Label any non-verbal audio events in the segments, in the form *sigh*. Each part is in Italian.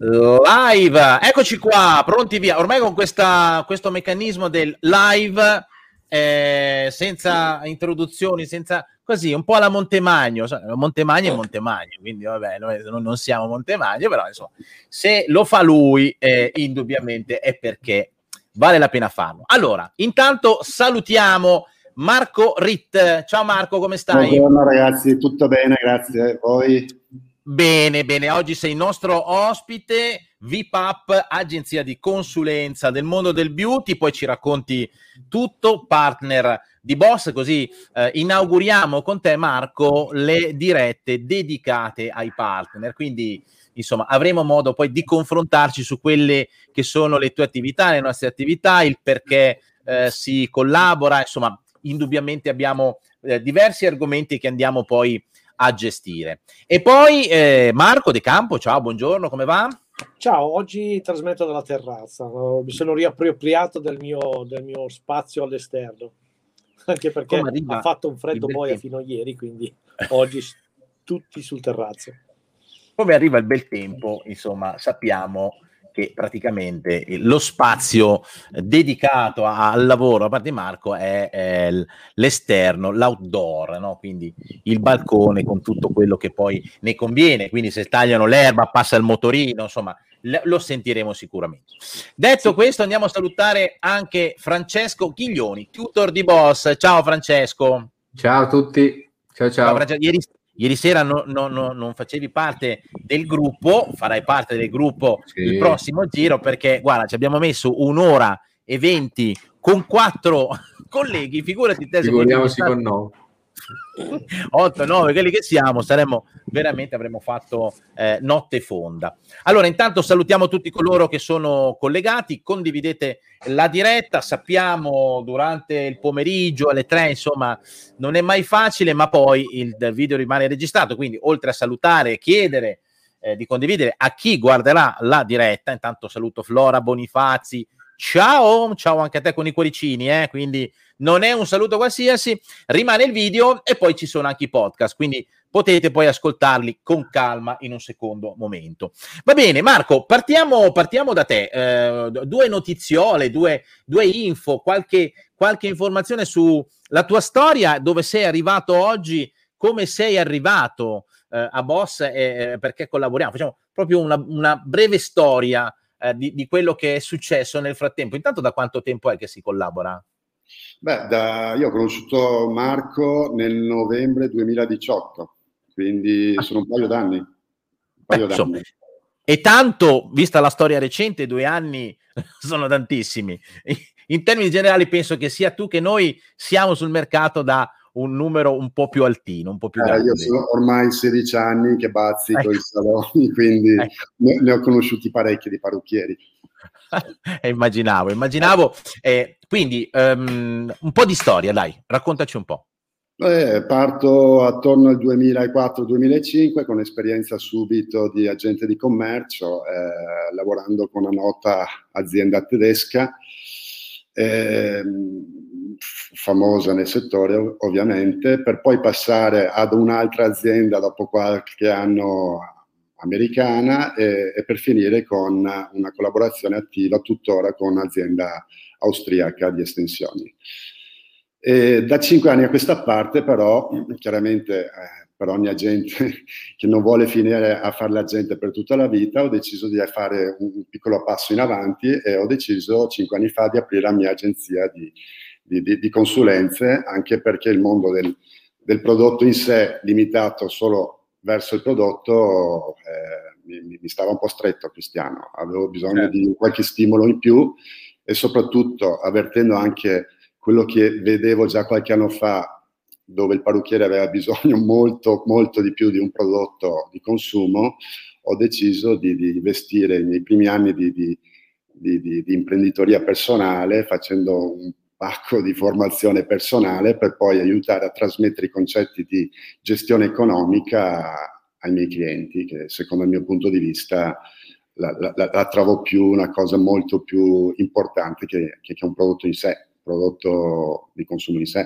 Live, eccoci qua, pronti via. Ormai con questa, questo meccanismo del live, eh, senza introduzioni, senza così, un po' alla Montemagno. Montemagno è Montemagno, quindi vabbè, noi non siamo Montemagno, però insomma, se lo fa lui, eh, indubbiamente è perché vale la pena farlo. Allora, intanto salutiamo Marco Ritt. Ciao Marco, come stai? Buongiorno ragazzi, tutto bene, grazie. Voi? Bene, bene, oggi sei nostro ospite, VPAP, agenzia di consulenza del mondo del beauty, poi ci racconti tutto, partner di Boss, così eh, inauguriamo con te Marco le dirette dedicate ai partner, quindi insomma avremo modo poi di confrontarci su quelle che sono le tue attività, le nostre attività, il perché eh, si collabora, insomma indubbiamente abbiamo eh, diversi argomenti che andiamo poi a gestire. E poi eh, Marco De Campo, ciao, buongiorno, come va? Ciao, oggi trasmetto dalla terrazza, mi sono riappropriato del mio, del mio spazio all'esterno, anche perché ha fatto un freddo boia fino a ieri, quindi oggi tutti sul terrazzo. Come arriva il bel tempo, insomma, sappiamo che praticamente lo spazio dedicato al lavoro a parte Marco è, è l'esterno, l'outdoor, no? quindi il balcone con tutto quello che poi ne conviene, quindi se tagliano l'erba passa il motorino, insomma lo sentiremo sicuramente. Detto sì. questo andiamo a salutare anche Francesco Chiglioni, tutor di Boss. Ciao Francesco. Ciao a tutti. Ciao ciao. ciao ieri, Ieri sera no, no, no, non facevi parte del gruppo, farai parte del gruppo sì. il prossimo giro perché, guarda, ci abbiamo messo un'ora e venti con quattro *laughs* colleghi, figurati te. Figuriamoci con noi. 8, 9, quelli che siamo, saremmo veramente avremmo fatto eh, notte fonda. Allora, intanto salutiamo tutti coloro che sono collegati, condividete la diretta, sappiamo durante il pomeriggio alle 3, insomma, non è mai facile, ma poi il video rimane registrato, quindi oltre a salutare e chiedere eh, di condividere a chi guarderà la diretta, intanto saluto Flora Bonifazzi, ciao, ciao anche a te con i cuoricini, eh, quindi non è un saluto qualsiasi, rimane il video e poi ci sono anche i podcast, quindi potete poi ascoltarli con calma in un secondo momento. Va bene, Marco, partiamo, partiamo da te. Eh, due notiziole, due, due info, qualche, qualche informazione sulla tua storia, dove sei arrivato oggi, come sei arrivato eh, a Boss e eh, perché collaboriamo. Facciamo proprio una, una breve storia eh, di, di quello che è successo nel frattempo. Intanto da quanto tempo è che si collabora? Beh, da, io ho conosciuto Marco nel novembre 2018, quindi ah. sono un paio d'anni. Un paio Beh, d'anni. E tanto, vista la storia recente, due anni *laughs* sono tantissimi. In termini generali penso che sia tu che noi siamo sul mercato da un numero un po' più altino, un po' più eh, Io sono ormai 16 anni che bazzico ecco. i saloni, quindi *laughs* ecco. ne, ne, ho conosciuti parecchi di parrucchieri. *laughs* immaginavo, immaginavo. Eh, quindi um, un po' di storia, dai, raccontaci un po'. Eh, parto attorno al 2004-2005 con esperienza subito di agente di commercio, eh, lavorando con una nota azienda tedesca, eh, famosa nel settore ovviamente, per poi passare ad un'altra azienda dopo qualche anno americana e, e, per finire con una collaborazione attiva tuttora con un'azienda austriaca di estensioni. E da cinque anni a questa parte però, chiaramente eh, per ogni agente *laughs* che non vuole finire a fare l'agente per tutta la vita, ho deciso di fare un piccolo passo in avanti e ho deciso cinque anni fa di aprire la mia agenzia di, di, di, di consulenze, anche perché il mondo del, del prodotto in sé, limitato solo verso il prodotto eh, mi, mi, stava un po' stretto Cristiano, avevo bisogno certo. di qualche stimolo in più e soprattutto avvertendo anche quello che vedevo già qualche anno fa dove il parrucchiere aveva bisogno *laughs* molto, molto di più di un prodotto di consumo, ho deciso di, di investire nei primi anni di, di, di, imprenditoria personale facendo un pacco di formazione personale per poi aiutare a trasmettere i concetti di gestione economica ai miei clienti, che secondo il mio punto di vista la, la, la trovo più una cosa molto più importante che, che, che, un prodotto in sé, un prodotto di consumo in sé.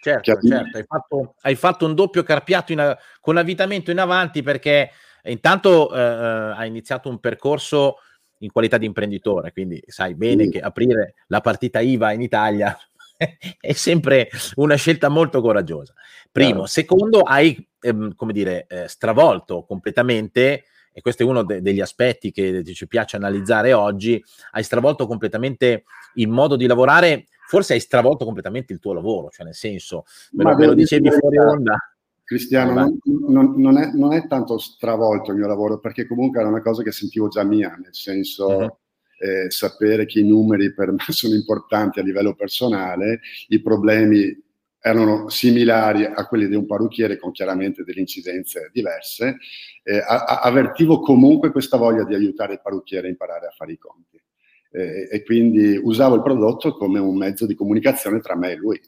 Certo, certo. Hai, fatto, hai fatto un doppio carpiato in, con avvitamento in avanti perché intanto eh, ha iniziato un percorso in qualità di imprenditore, quindi sai bene sì. che aprire la partita IVA in Italia *laughs* è sempre una scelta molto coraggiosa. Primo, secondo, hai ehm, come dire, eh, stravolto completamente e questo è uno de- degli aspetti che ci piace analizzare oggi, hai stravolto completamente il modo di lavorare, forse hai stravolto completamente il tuo lavoro, cioè nel senso, me lo, me lo dicevi fuori onda. Cristiano, non, non, non, è, non, è, tanto stravolto il mio lavoro, perché comunque era una cosa che sentivo già mia, nel senso uh-huh. eh, sapere che i numeri per me *laughs* sono importanti a livello personale, i problemi erano similari a quelli di un parrucchiere con chiaramente delle incidenze diverse, eh, a, a, avvertivo comunque questa voglia di aiutare il parrucchiere a imparare a fare i conti. Eh, e quindi usavo il prodotto come un mezzo di comunicazione tra me e lui.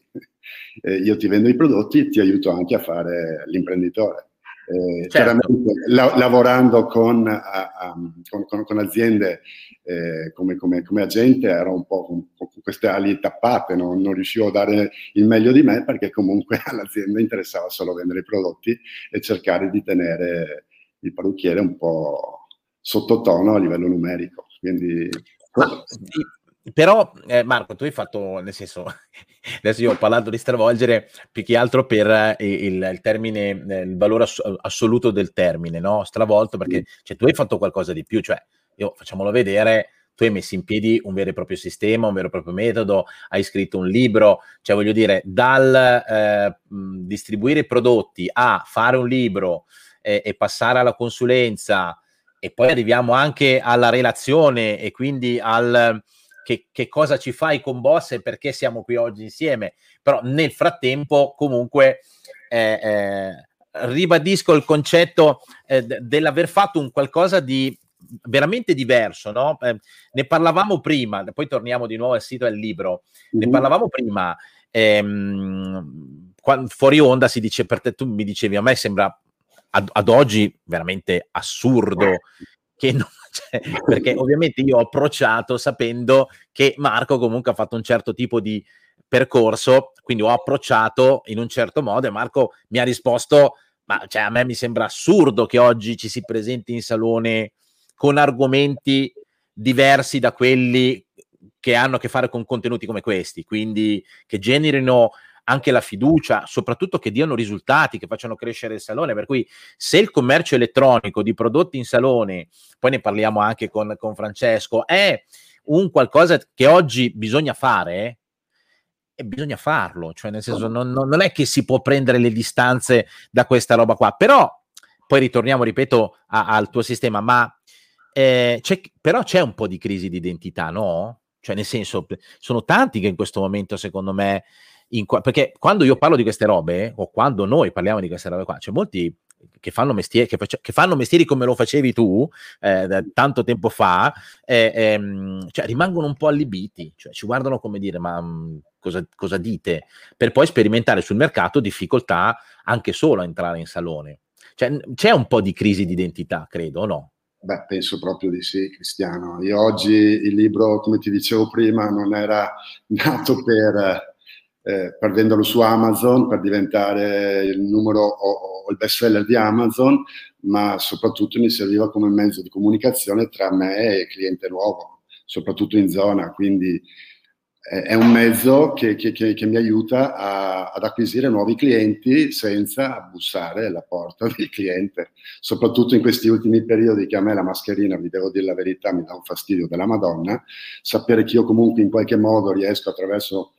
Eh, io ti vendo i prodotti e ti aiuto anche a fare l'imprenditore. Eh, certo. la, lavorando con, a, a, con, con, con aziende eh, come, come, come, agente ero un po' con, queste ali tappate, no? non riuscivo a dare il meglio di me perché comunque *laughs* all'azienda interessava solo vendere i prodotti e cercare di tenere il parrucchiere un po' sottotono a livello numerico. Quindi, Ma, però eh, Marco, tu hai fatto, nel senso, *laughs* adesso io ho parlato di stravolgere più che altro per eh, il, il, termine, eh, il valore ass- assoluto del termine, no? Stravolto, perché cioè, tu hai fatto qualcosa di più, cioè, io facciamolo vedere, tu hai messo in piedi un vero e proprio sistema, un vero e proprio metodo, hai scritto un libro, cioè voglio dire, dal eh, distribuire i prodotti a fare un libro eh, e passare alla consulenza e poi arriviamo anche alla relazione e quindi al che, che, cosa ci fai con Boss e perché siamo qui oggi insieme. Però nel frattempo, comunque, eh, eh, ribadisco il concetto eh, dell'aver fatto un qualcosa di veramente diverso, no? Eh, ne parlavamo prima, poi torniamo di nuovo al sito e al libro. Ne parlavamo prima. Ehm, quando, fuori onda si dice per te, tu mi dicevi, a me sembra ad, ad oggi veramente assurdo *laughs* che non, cioè, perché ovviamente io ho approcciato sapendo che Marco comunque ha fatto un certo tipo di percorso, quindi ho approcciato in un certo modo e Marco mi ha risposto, ma cioè, a me mi sembra assurdo che oggi ci si presenti in salone con argomenti diversi da quelli che hanno a che fare con contenuti come questi, quindi che generino anche la fiducia, soprattutto che diano risultati, che facciano crescere il salone. Per cui se il commercio elettronico di prodotti in salone, poi ne parliamo anche con, con Francesco, è un qualcosa che oggi bisogna fare, e bisogna farlo, cioè nel senso non, non, è che si può prendere le distanze da questa roba qua, però poi ritorniamo, ripeto, a, al tuo sistema, ma eh, c'è, però c'è un po' di crisi di identità, no? Cioè nel senso, sono tanti che in questo momento, secondo me, qua- perché quando io parlo di queste robe, o quando noi parliamo di queste robe qua, c'è molti che fanno, mestieri, che, face- che fanno mestieri come lo facevi tu eh, tanto tempo fa, eh, ehm, cioè, rimangono un po' allibiti, cioè ci guardano come dire, ma mh, mm, cosa, cosa dite? Per poi sperimentare sul mercato difficoltà anche solo a entrare in salone. Cioè, c'è un po' di crisi di identità, credo, o no? Beh, penso proprio di sì, Cristiano. Io oggi il libro, come ti dicevo prima, non era nato per eh, per venderlo su Amazon, per diventare il numero o, o il best seller di Amazon, ma soprattutto mi serviva come mezzo di comunicazione tra me e il cliente nuovo, soprattutto in zona. Quindi eh, è un mezzo che, che, che, che mi aiuta a, ad acquisire nuovi clienti senza bussare alla porta *laughs* del cliente, soprattutto in questi ultimi periodi che a me la mascherina, vi devo dire la verità, mi dà un fastidio della Madonna, sapere che io comunque in qualche modo riesco attraverso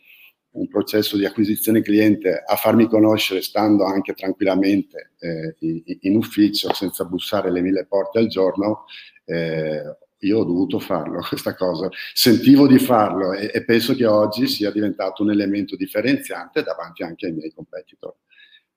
un processo di acquisizione cliente a farmi conoscere stando anche tranquillamente eh, in ufficio senza bussare le mille porte al giorno, eh, io ho dovuto farlo *laughs* questa cosa, sentivo di farlo e, e, penso che oggi sia diventato un elemento differenziante davanti anche ai miei competitor.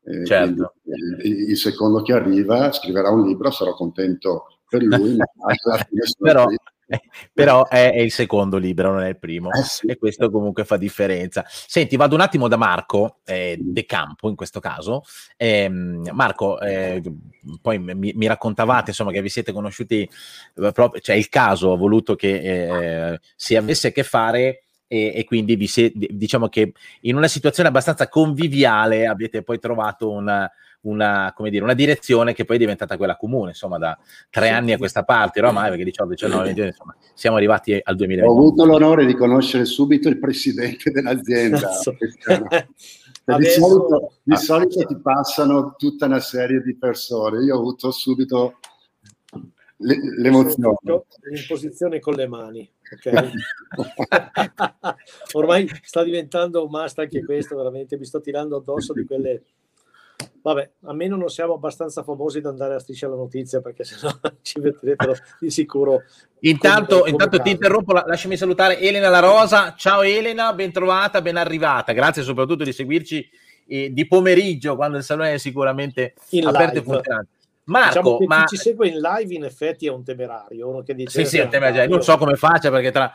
Eh, certo. il, il, secondo che arriva scriverà un libro, sarò contento per lui, *laughs* ma alla fine sono Però... *laughs* però è, è, il secondo libro, non è il primo, eh sì. e questo comunque fa differenza. Senti, vado un attimo da Marco eh, De Campo in questo caso. Eh, Marco, poi mi, mi, raccontavate insomma che vi siete conosciuti, eh, proprio, cioè il caso ha voluto che eh, si avesse a che fare e, e quindi vi se, diciamo che in una situazione abbastanza conviviale avete poi trovato una, una, come dire, una direzione che poi è diventata quella comune, insomma, da tre anni a questa parte, ormai, perché 18, 19, 20, insomma, siamo arrivati al 2020. Ho avuto l'onore di conoscere subito il presidente dell'azienda. *laughs* *laughs* Adesso, di solito, di ah, solito ti passano tutta una serie di persone, io ho avuto subito le, l'emozione. L'imposizione con le mani. Okay. *laughs* Ormai sta diventando un must anche questo, veramente mi sto tirando addosso di quelle Vabbè, a meno non siamo abbastanza famosi da andare a striscia la notizia perché sennò *laughs* ci metterebbero di sicuro. Intanto, come, come intanto ti interrompo, lasciami salutare Elena La Rosa. Ciao Elena, ben trovata, ben arrivata. Grazie soprattutto di seguirci eh, di pomeriggio quando il salone è sicuramente in aperto live. e funzionante. Marco, diciamo ma... chi ci segue in live in effetti è un temerario, uno che dice... Sì, sì, è temerario. non so come faccia perché tra...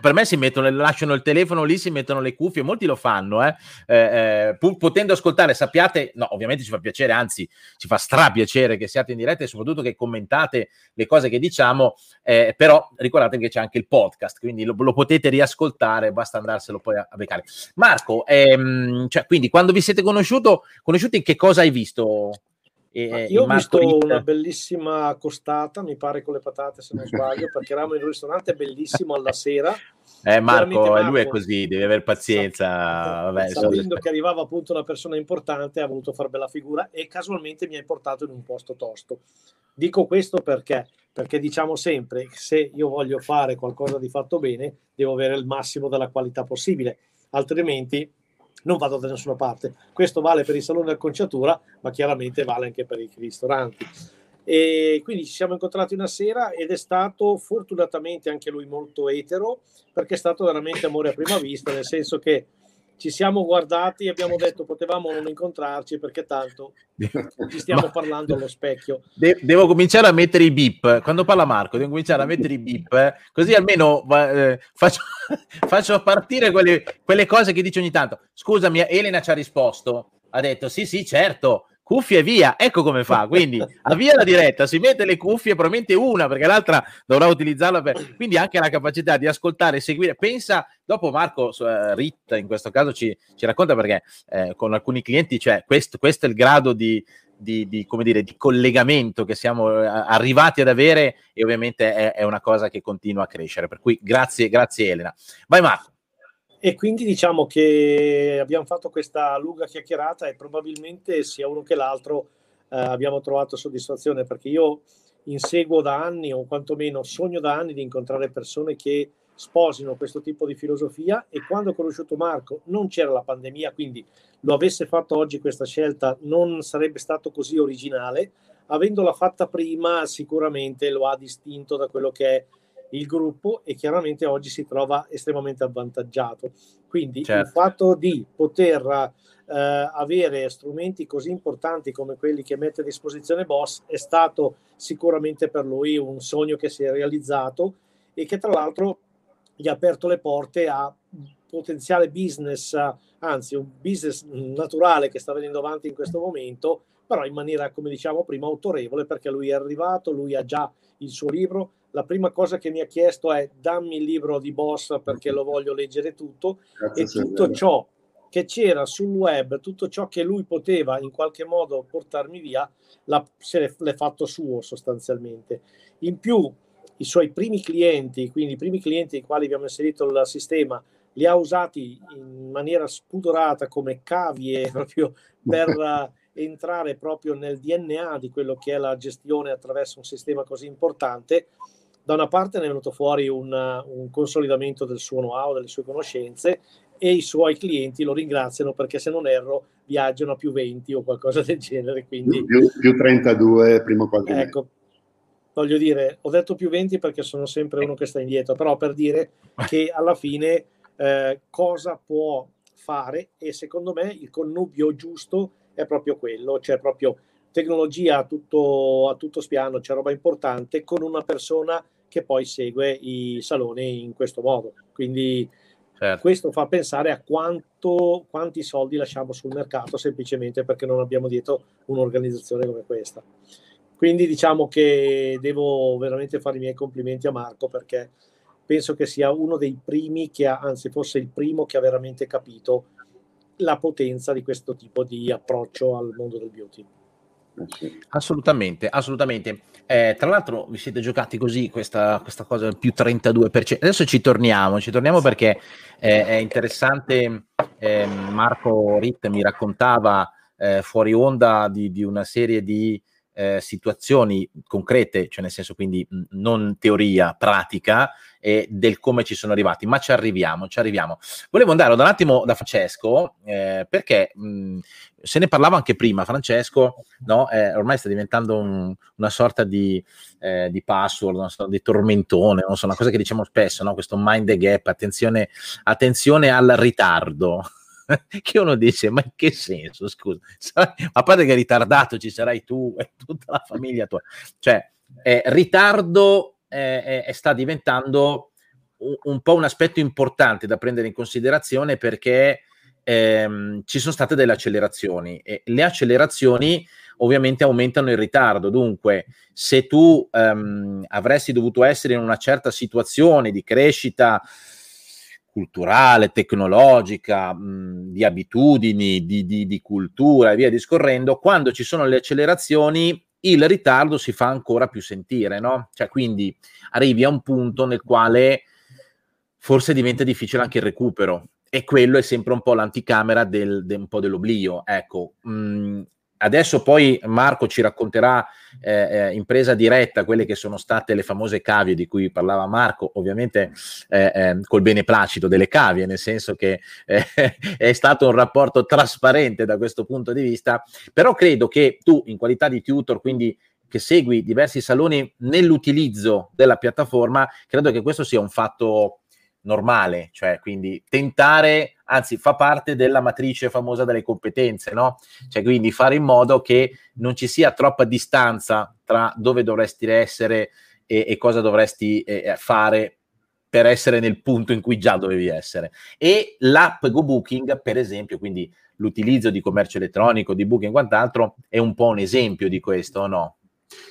Per me si mettono, lasciano il telefono lì, si mettono le cuffie, molti lo fanno, eh? Eh, eh, pur potendo ascoltare, sappiate, no, ovviamente ci fa piacere, anzi ci fa stra piacere che siate in diretta e soprattutto che commentate le cose che diciamo, eh, però ricordate che c'è anche il podcast, quindi lo, lo potete riascoltare, basta andarselo poi a, a beccare. Marco, ehm, cioè, quindi quando vi siete conosciuto, conosciuti, che cosa hai visto? E, io ho visto It... una bellissima costata, mi pare con le patate se non *laughs* sbaglio, perché eravamo in un ristorante bellissimo alla sera. Eh Marco, Marco lui è così, deve avere pazienza. Vabbè, sapendo so... che arrivava appunto una persona importante, ha voluto far bella figura e casualmente mi ha portato in un posto tosto. Dico questo perché? Perché diciamo sempre, se io voglio fare qualcosa di fatto bene, devo avere il massimo della qualità possibile, altrimenti non vado da nessuna parte. Questo vale per i saloni d'acconciatura, ma chiaramente vale anche per i ristoranti. E quindi ci siamo incontrati una sera ed è stato fortunatamente anche lui molto etero, perché è stato veramente amore a prima vista, nel senso che ci siamo guardati e abbiamo detto potevamo non incontrarci perché tanto ci stiamo *laughs* Ma... parlando allo specchio. De- devo cominciare a mettere i beep. Quando parla Marco, devo cominciare a mettere i beep, eh? così almeno eh, faccio, *laughs* faccio, partire quelle, quelle cose che dice ogni tanto. Scusami, Elena ci ha risposto. Ha detto sì, sì, certo cuffie e via, ecco come fa. Quindi *laughs* avvia la diretta, si mette le cuffie, probabilmente una, perché l'altra dovrà utilizzarla per. Quindi anche la capacità di ascoltare e seguire. Pensa, dopo Marco uh, Ritt in questo caso ci, ci racconta perché eh, con alcuni clienti, cioè questo, questo è il grado di, di, di, come dire, di collegamento che siamo uh, arrivati ad avere e ovviamente è, è, una cosa che continua a crescere. Per cui grazie, grazie Elena. Vai Marco. E quindi diciamo che abbiamo fatto questa lunga chiacchierata e probabilmente sia uno che l'altro eh, abbiamo trovato soddisfazione perché io inseguo da anni o quantomeno sogno da anni di incontrare persone che sposino questo tipo di filosofia e quando ho conosciuto Marco non c'era la pandemia, quindi lo avesse fatto oggi questa scelta non sarebbe stato così originale. Avendola fatta prima sicuramente lo ha distinto da quello che è il gruppo e chiaramente oggi si trova estremamente avvantaggiato. Quindi certo. il fatto di poter eh, avere strumenti così importanti come quelli che mette a disposizione Boss è stato sicuramente per lui un sogno che si è realizzato e che tra l'altro gli ha aperto le porte a potenziale business, anzi un business naturale che sta venendo avanti in questo momento, però in maniera, come diciamo prima, autorevole perché lui è arrivato, lui ha già il suo libro, la prima cosa che mi ha chiesto è dammi il libro di Boss perché lo voglio leggere tutto. Grazie e tutto ciò che c'era sul web, tutto ciò che lui poteva in qualche modo portarmi via, la, se l'è fatto suo sostanzialmente. In più, i suoi primi clienti, quindi i primi clienti ai quali abbiamo inserito il sistema, li ha usati in maniera spudorata come cavie *laughs* proprio per *laughs* entrare proprio nel DNA di quello che è la gestione attraverso un sistema così importante da una parte ne è venuto fuori un, un consolidamento del suo know-how, delle sue conoscenze e i suoi clienti lo ringraziano perché se non erro viaggiano a più 20 o qualcosa del genere. Quindi, più, più 32 primo quadrimestre. Ecco, voglio dire, ho detto più 20 perché sono sempre uno che sta indietro, però per dire che alla fine eh, cosa può fare e secondo me il connubio giusto è proprio quello, cioè proprio tecnologia a tutto, a tutto spiano, c'è roba importante con una persona che poi segue i saloni in questo modo. Quindi certo. questo fa pensare a quanto, quanti soldi lasciamo sul mercato semplicemente perché non abbiamo dietro un'organizzazione come questa. Quindi diciamo che devo veramente fare i miei complimenti a Marco perché penso che sia uno dei primi che ha, anzi forse il primo che ha veramente capito la potenza di questo tipo di approccio al mondo del beauty. Eh assolutamente, assolutamente. Eh, tra l'altro vi siete giocati così questa, questa cosa più 32%. Adesso ci torniamo, ci torniamo perché eh, è interessante. Eh, Marco Ritt mi raccontava eh, fuori onda di, di, una serie di eh, situazioni concrete, cioè nel senso quindi non teoria, pratica, e del come ci sono arrivati, ma ci arriviamo, ci arriviamo. Volevo andare un attimo da Francesco, eh, perché mh, se ne parlava anche prima, Francesco, no? eh, ormai sta diventando un, una sorta di, eh, di password, sorta di tormentone, so, una cosa che diciamo spesso, no? questo mind the gap, attenzione, attenzione al ritardo. *laughs* che uno dice ma in che senso scusa a parte che ritardato ci sarai tu e tutta la famiglia tua cioè eh, ritardo eh, eh, sta diventando un, un, po' un aspetto importante da prendere in considerazione perché ehm, ci sono state delle accelerazioni e le accelerazioni ovviamente aumentano il ritardo. Dunque, se tu ehm, avresti dovuto essere in una certa situazione di crescita culturale, tecnologica, mh, di abitudini, di, di, di, cultura e via discorrendo, quando ci sono le accelerazioni il ritardo si fa ancora più sentire, no? Cioè, quindi arrivi a un punto nel quale forse diventa difficile anche il recupero e quello è sempre un po' l'anticamera del, del un po' dell'oblio. Ecco, mh, Adesso poi Marco ci racconterà eh, eh, in presa diretta quelle che sono state le famose cavie di cui parlava Marco, ovviamente eh, eh, col beneplacito delle cavie, nel senso che eh, *laughs* è stato un rapporto trasparente da questo punto di vista, però credo che tu in qualità di tutor, quindi che segui diversi saloni nell'utilizzo della piattaforma, credo che questo sia un fatto normale, cioè quindi tentare, anzi fa parte della matrice famosa delle competenze, no? Cioè quindi fare in modo che non ci sia troppa distanza tra dove dovresti essere e, e cosa dovresti eh, fare per essere nel punto in cui già dovevi essere. E l'app GoBooking, per esempio, quindi l'utilizzo di commercio elettronico, di booking e quant'altro, è un po' un esempio di questo, no?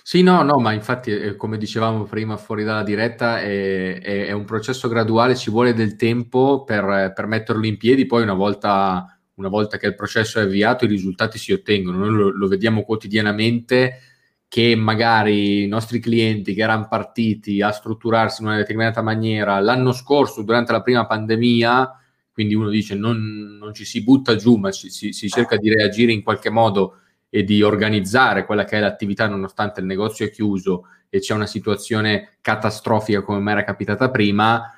Sì, no, no, ma infatti, eh, come dicevamo prima fuori dalla diretta, è, è, è un processo graduale, ci vuole del tempo per, per metterlo in piedi, poi una volta, una volta, che il processo è avviato i risultati si ottengono, noi lo, lo vediamo quotidianamente che magari i nostri clienti che erano partiti a strutturarsi in una determinata maniera l'anno scorso durante la prima pandemia, quindi uno dice non, non ci si butta giù, ma ci, si, si cerca di reagire in qualche modo e di organizzare quella che è l'attività nonostante il negozio è chiuso e c'è una situazione catastrofica come mi era capitata prima,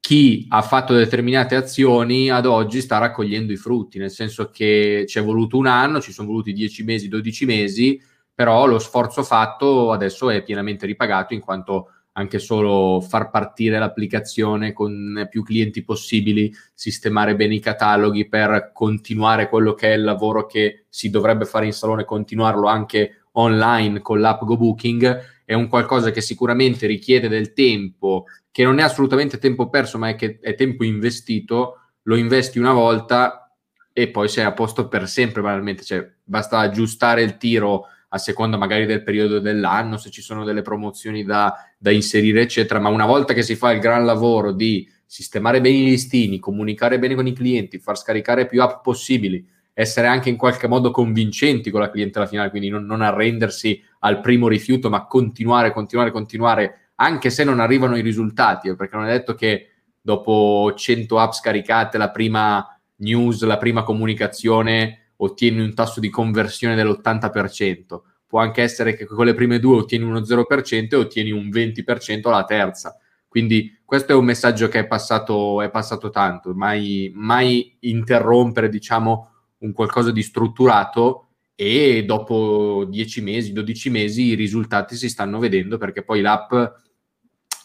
chi ha fatto determinate azioni ad oggi sta raccogliendo i frutti, nel senso che ci è voluto un anno, ci sono voluti 10 mesi, 12 mesi, però lo sforzo fatto adesso è pienamente ripagato in quanto anche solo far partire l'applicazione con più clienti possibili, sistemare bene i cataloghi per continuare quello che è il lavoro che si dovrebbe fare in salone, continuarlo anche online con l'app GoBooking, è un qualcosa che sicuramente richiede del tempo, che non è assolutamente tempo perso, ma è che è tempo investito, lo investi una volta e poi sei a posto per sempre, banalmente, cioè basta aggiustare il tiro a seconda magari del periodo dell'anno, se ci sono delle promozioni da, da inserire, eccetera. Ma una volta che si fa il gran lavoro di sistemare bene i listini, comunicare bene con i clienti, far scaricare più app possibili, essere anche in qualche modo convincenti con la clientela finale, quindi non, non arrendersi al primo rifiuto, ma continuare, continuare, continuare, anche se non arrivano i risultati, perché non è detto che dopo 100 app scaricate, la prima news, la prima comunicazione ottieni un tasso di conversione dell'80%. Può anche essere che con le prime due ottieni uno 0% e ottieni un 20% alla terza. Quindi questo è un messaggio che è passato, è passato tanto, mai, mai interrompere diciamo, un qualcosa di strutturato e dopo 10 mesi, 12 mesi i risultati si stanno vedendo perché poi l'app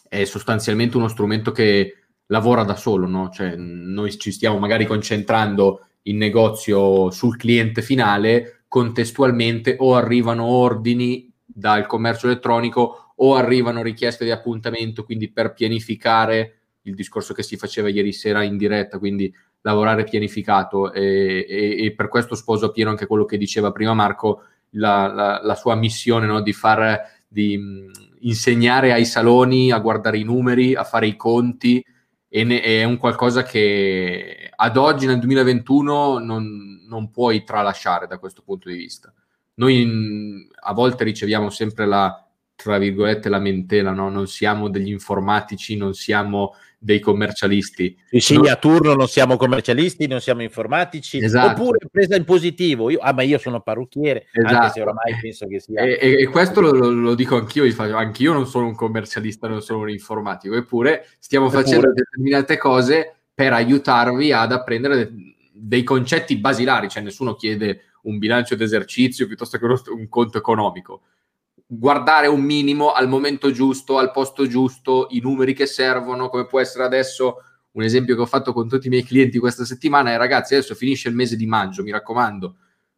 è sostanzialmente uno strumento che lavora da solo, no? Cioè, noi ci stiamo magari concentrando in negozio sul cliente finale, contestualmente o arrivano ordini dal commercio elettronico o arrivano richieste di appuntamento, quindi per pianificare il discorso che si faceva ieri sera in diretta, quindi lavorare pianificato. E, e, e per questo sposo appieno anche quello che diceva prima Marco, la, la, la sua missione no, di far di, insegnare ai saloni a guardare i numeri, a fare i conti, ne, è un qualcosa che ad oggi nel 2021 non, non puoi tralasciare da questo punto di vista. Noi in, a volte riceviamo sempre la, tra virgolette, lamentela, no? non siamo degli informatici, non siamo dei commercialisti. Non... a turno non siamo commercialisti, non siamo informatici, esatto. oppure presa in positivo. Io, ah, ma io sono parrucchiere, esatto. anche se oramai penso che sia... E, e, e questo lo, lo, dico anch'io, anch'io non sono un commercialista, non sono un informatico, eppure stiamo eppure. facendo determinate cose per aiutarvi ad apprendere dei concetti basilari, cioè nessuno chiede un bilancio d'esercizio piuttosto che un conto economico guardare un minimo al momento giusto, al posto giusto, i numeri che servono, come può essere adesso un esempio che ho fatto con tutti i miei clienti questa settimana è ragazzi adesso finisce il mese di maggio, mi raccomando,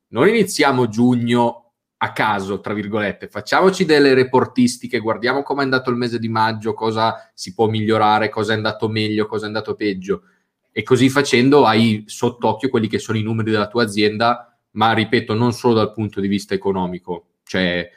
non iniziamo giugno a caso, tra virgolette, facciamoci delle reportistiche, guardiamo come è andato il mese di maggio, cosa si può migliorare, cosa è andato meglio, cosa è andato peggio. E così facendo hai sott'occhio quelli che sono i numeri della tua azienda, ma ripeto, non solo dal punto di vista economico, cioè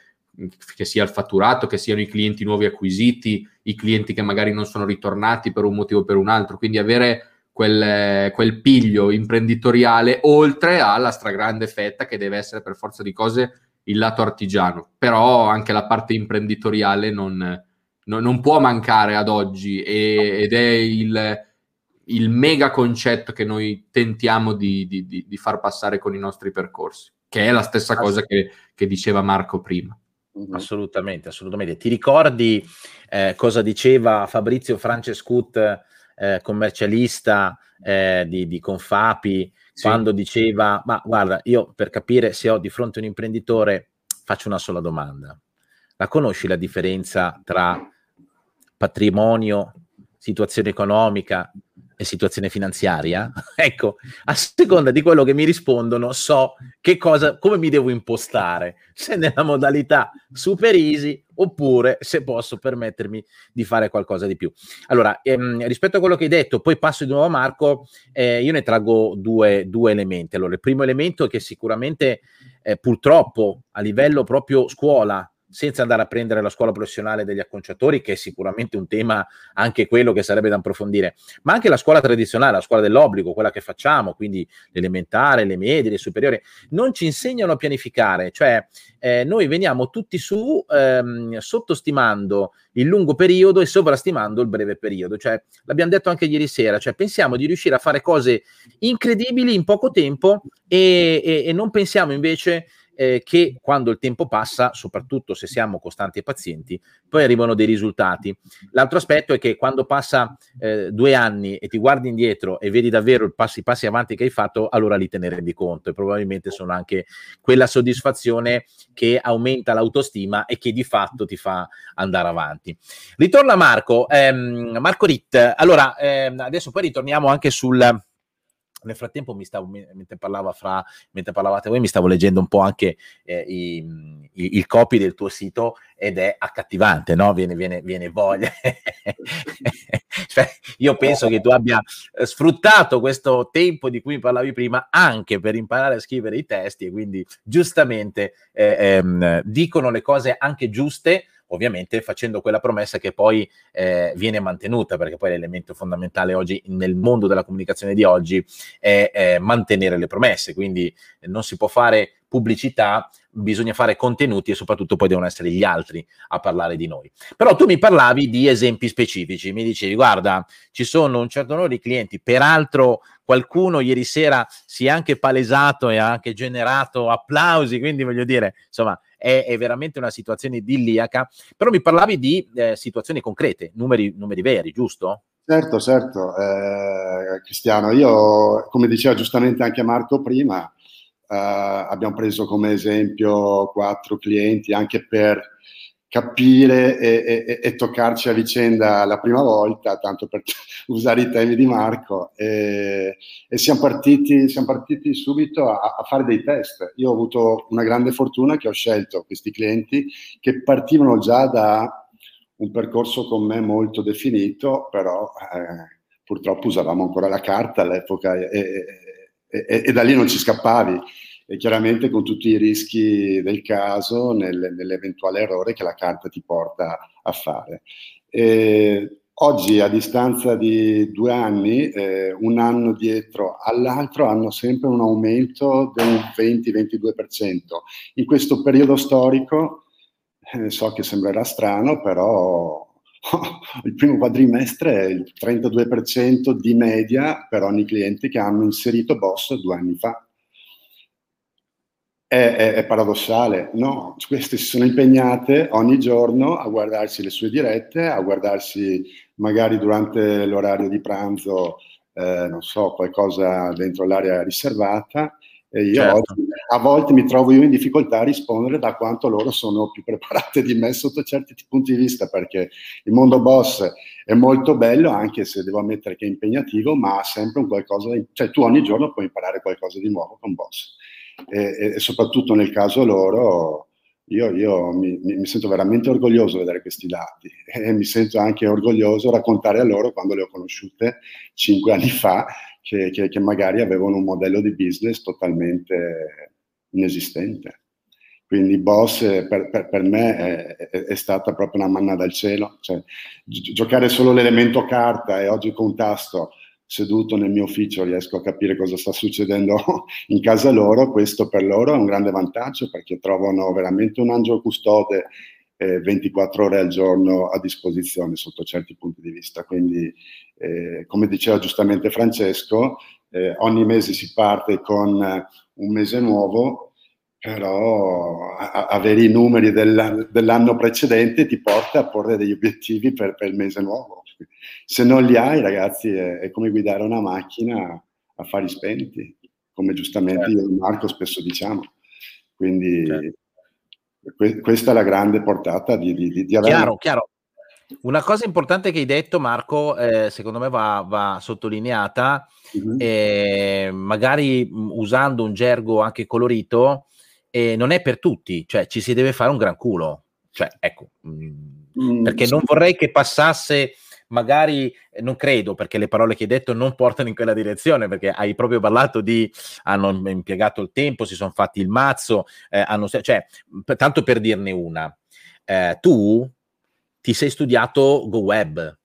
che sia il fatturato, che siano i clienti nuovi acquisiti, i clienti che magari non sono ritornati per un motivo o per un altro, quindi avere quel, quel piglio imprenditoriale oltre alla stragrande fetta che deve essere per forza di cose il lato artigiano, però anche la parte imprenditoriale non, non, non può mancare ad oggi e, ed è il, il, mega concetto che noi tentiamo di, di, di, di, far passare con i nostri percorsi, che è la stessa cosa che, che diceva Marco prima. Mm-hmm. Assolutamente, assolutamente. Ti ricordi eh, cosa diceva Fabrizio Francescut, eh, commercialista eh, di, di, Confapi, sì. quando diceva, ma guarda, io per capire se ho di fronte un imprenditore faccio una sola domanda. La conosci la differenza tra patrimonio, situazione economica e situazione finanziaria? *laughs* ecco, a seconda di quello che mi rispondono, so che cosa, come mi devo impostare, se nella modalità super easy oppure se posso permettermi di fare qualcosa di più. Allora, ehm, rispetto a quello che hai detto, poi passo di nuovo a Marco, eh, io ne traggo due, due, elementi. Allora, il primo elemento è che sicuramente eh, purtroppo a livello proprio scuola, senza andare a prendere la scuola professionale degli acconciatori, che è sicuramente un tema anche quello che sarebbe da approfondire, ma anche la scuola tradizionale, la scuola dell'obbligo, quella che facciamo, quindi l'elementare, le medie, le superiori, non ci insegnano a pianificare, cioè eh, noi veniamo tutti su ehm, sottostimando il lungo periodo e sovrastimando il breve periodo, cioè l'abbiamo detto anche ieri sera, cioè pensiamo di riuscire a fare cose incredibili in poco tempo e, e, e non pensiamo invece eh, che quando il tempo passa, soprattutto se siamo costanti e pazienti, poi arrivano dei risultati. L'altro aspetto è che quando passa eh, due anni e ti guardi indietro e vedi davvero i passi, passi avanti che hai fatto, allora lì te ne rendi conto e probabilmente sono anche quella soddisfazione che aumenta l'autostima e che di fatto ti fa andare avanti. Ritorno a Marco, ehm, Marco Ritt. Allora, ehm, adesso poi ritorniamo anche sul nel frattempo mi stavo, mentre, fra, mentre parlavate voi, mi stavo leggendo un po' anche eh, i, i, il copy del tuo sito ed è accattivante, no? Viene, viene, viene voglia. *laughs* cioè, io penso che tu abbia sfruttato questo tempo di cui parlavi prima anche per imparare a scrivere i testi e quindi giustamente eh, ehm, dicono le cose anche giuste ovviamente facendo quella promessa che poi eh, viene mantenuta, perché poi l'elemento fondamentale oggi nel mondo della comunicazione di oggi è, è mantenere le promesse, quindi non si può fare pubblicità, bisogna fare contenuti e soprattutto poi devono essere gli altri a parlare di noi. Però tu mi parlavi di esempi specifici, mi dicevi guarda, ci sono un certo numero di clienti, peraltro qualcuno ieri sera si è anche palesato e ha anche generato applausi, quindi voglio dire, insomma, è, è veramente una situazione idilliaca, però mi parlavi di eh, situazioni concrete, numeri, numeri veri, giusto? Certo, certo, eh, Cristiano, io come diceva giustamente anche Marco prima, Uh, abbiamo preso come esempio quattro clienti anche per capire e, e, e, toccarci a vicenda la prima volta, tanto per *laughs* usare i temi di Marco. E, e siamo, partiti, siamo, partiti, subito a, a, fare dei test. Io ho avuto una grande fortuna che ho scelto questi clienti che partivano già da un percorso con me molto definito, però eh, purtroppo usavamo ancora la carta all'epoca e, da lì non ci scappavi. E chiaramente con tutti i rischi del caso nel, nell'eventuale errore che la carta ti porta a fare. E oggi, a distanza di due anni, eh, un anno dietro all'altro, hanno sempre un aumento del 20-22%. In questo periodo storico, eh, so che sembrerà strano, però *laughs* il primo quadrimestre è il 32% di media per ogni cliente che hanno inserito Boss due anni fa. È, è, è, paradossale, no? Queste si sono impegnate ogni giorno a guardarsi le sue dirette, a guardarsi magari durante l'orario di pranzo, eh, non so, qualcosa dentro l'area riservata e io certo. a volte mi trovo io in difficoltà a rispondere da quanto loro sono più preparate di me sotto certi punti di vista, perché il mondo boss è molto bello, anche se devo ammettere che è impegnativo, ma ha sempre un qualcosa, cioè tu ogni giorno puoi imparare qualcosa di nuovo con boss. E, e soprattutto nel caso loro, io, io mi, mi, sento veramente orgoglioso di vedere questi dati *laughs* e mi sento anche orgoglioso raccontare a loro quando le ho conosciute cinque anni fa che, che, che magari avevano un modello di business totalmente inesistente. Quindi Boss eh, per, per, per me è, è, è, stata proprio una manna dal cielo. Cioè, gi- giocare solo l'elemento carta e oggi con un tasto seduto nel mio ufficio riesco a capire cosa sta succedendo *laughs* in casa loro, questo per loro è un grande vantaggio perché trovano veramente un angelo custode eh, 24 ore al giorno a disposizione sotto certi punti di vista. Quindi, eh, come diceva giustamente Francesco, eh, ogni mese si parte con un mese nuovo, però a- avere i numeri dell'anno, dell'anno precedente ti porta a porre degli obiettivi per, per, il mese nuovo. Se non li hai, ragazzi, è, è come guidare una macchina a fari spenti, come giustamente certo. io e Marco spesso diciamo. Quindi certo questa è la grande portata di, di, di avere... Chiaro, chiaro. Una cosa importante che hai detto, Marco, eh, secondo me va, va sottolineata, mm-hmm. eh, magari usando un gergo anche colorito, eh, non è per tutti, cioè ci si deve fare un gran culo. Cioè, ecco, mm, perché sì. non vorrei che passasse magari eh, non credo perché le parole che hai detto non portano in quella direzione perché hai proprio parlato di hanno impiegato il tempo, si sono fatti il mazzo, eh, hanno, cioè, tanto per dirne una, eh, tu ti sei studiato GoWeb.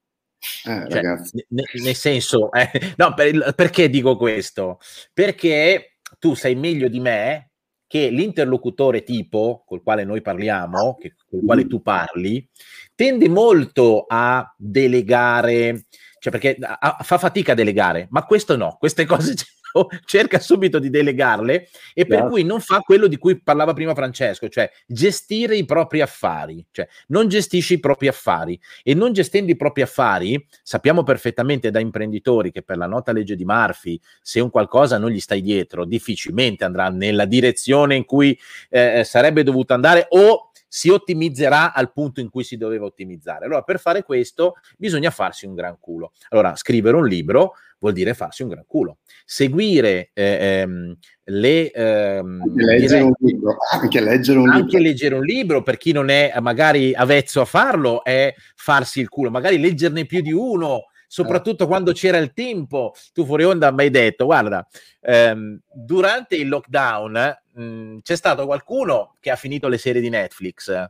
Eh, cioè, n- nel senso, eh, no, per, perché dico questo? Perché tu sai meglio di me che l'interlocutore tipo col quale noi parliamo, che, col quale tu parli, tende molto a delegare, cioè perché a, fa fatica a delegare, ma questo no, queste cose *laughs* *laughs* cerca subito di delegarle e per yeah. cui non fa quello di cui parlava prima Francesco, cioè gestire i propri affari, cioè non gestisce i propri affari e non gestendo i propri affari sappiamo perfettamente da imprenditori che per la nota legge di Murphy se un qualcosa non gli stai dietro difficilmente andrà nella direzione in cui eh, sarebbe dovuto andare o si ottimizzerà al punto in cui si doveva ottimizzare. Allora, per fare questo bisogna farsi un gran culo. Allora, scrivere un libro vuol dire farsi un gran culo. Seguire eh, ehm, le... Ehm, anche, leggere dirette, libro, *laughs* anche, leggere un anche libro. leggere un libro, per chi non è magari avvezzo a farlo, è farsi il culo. Magari leggerne più di uno, soprattutto eh. quando c'era il tempo. Tu fuori onda mi hai detto, guarda, ehm, durante il lockdown mh, mm, c'è stato qualcuno che ha finito le serie di Netflix.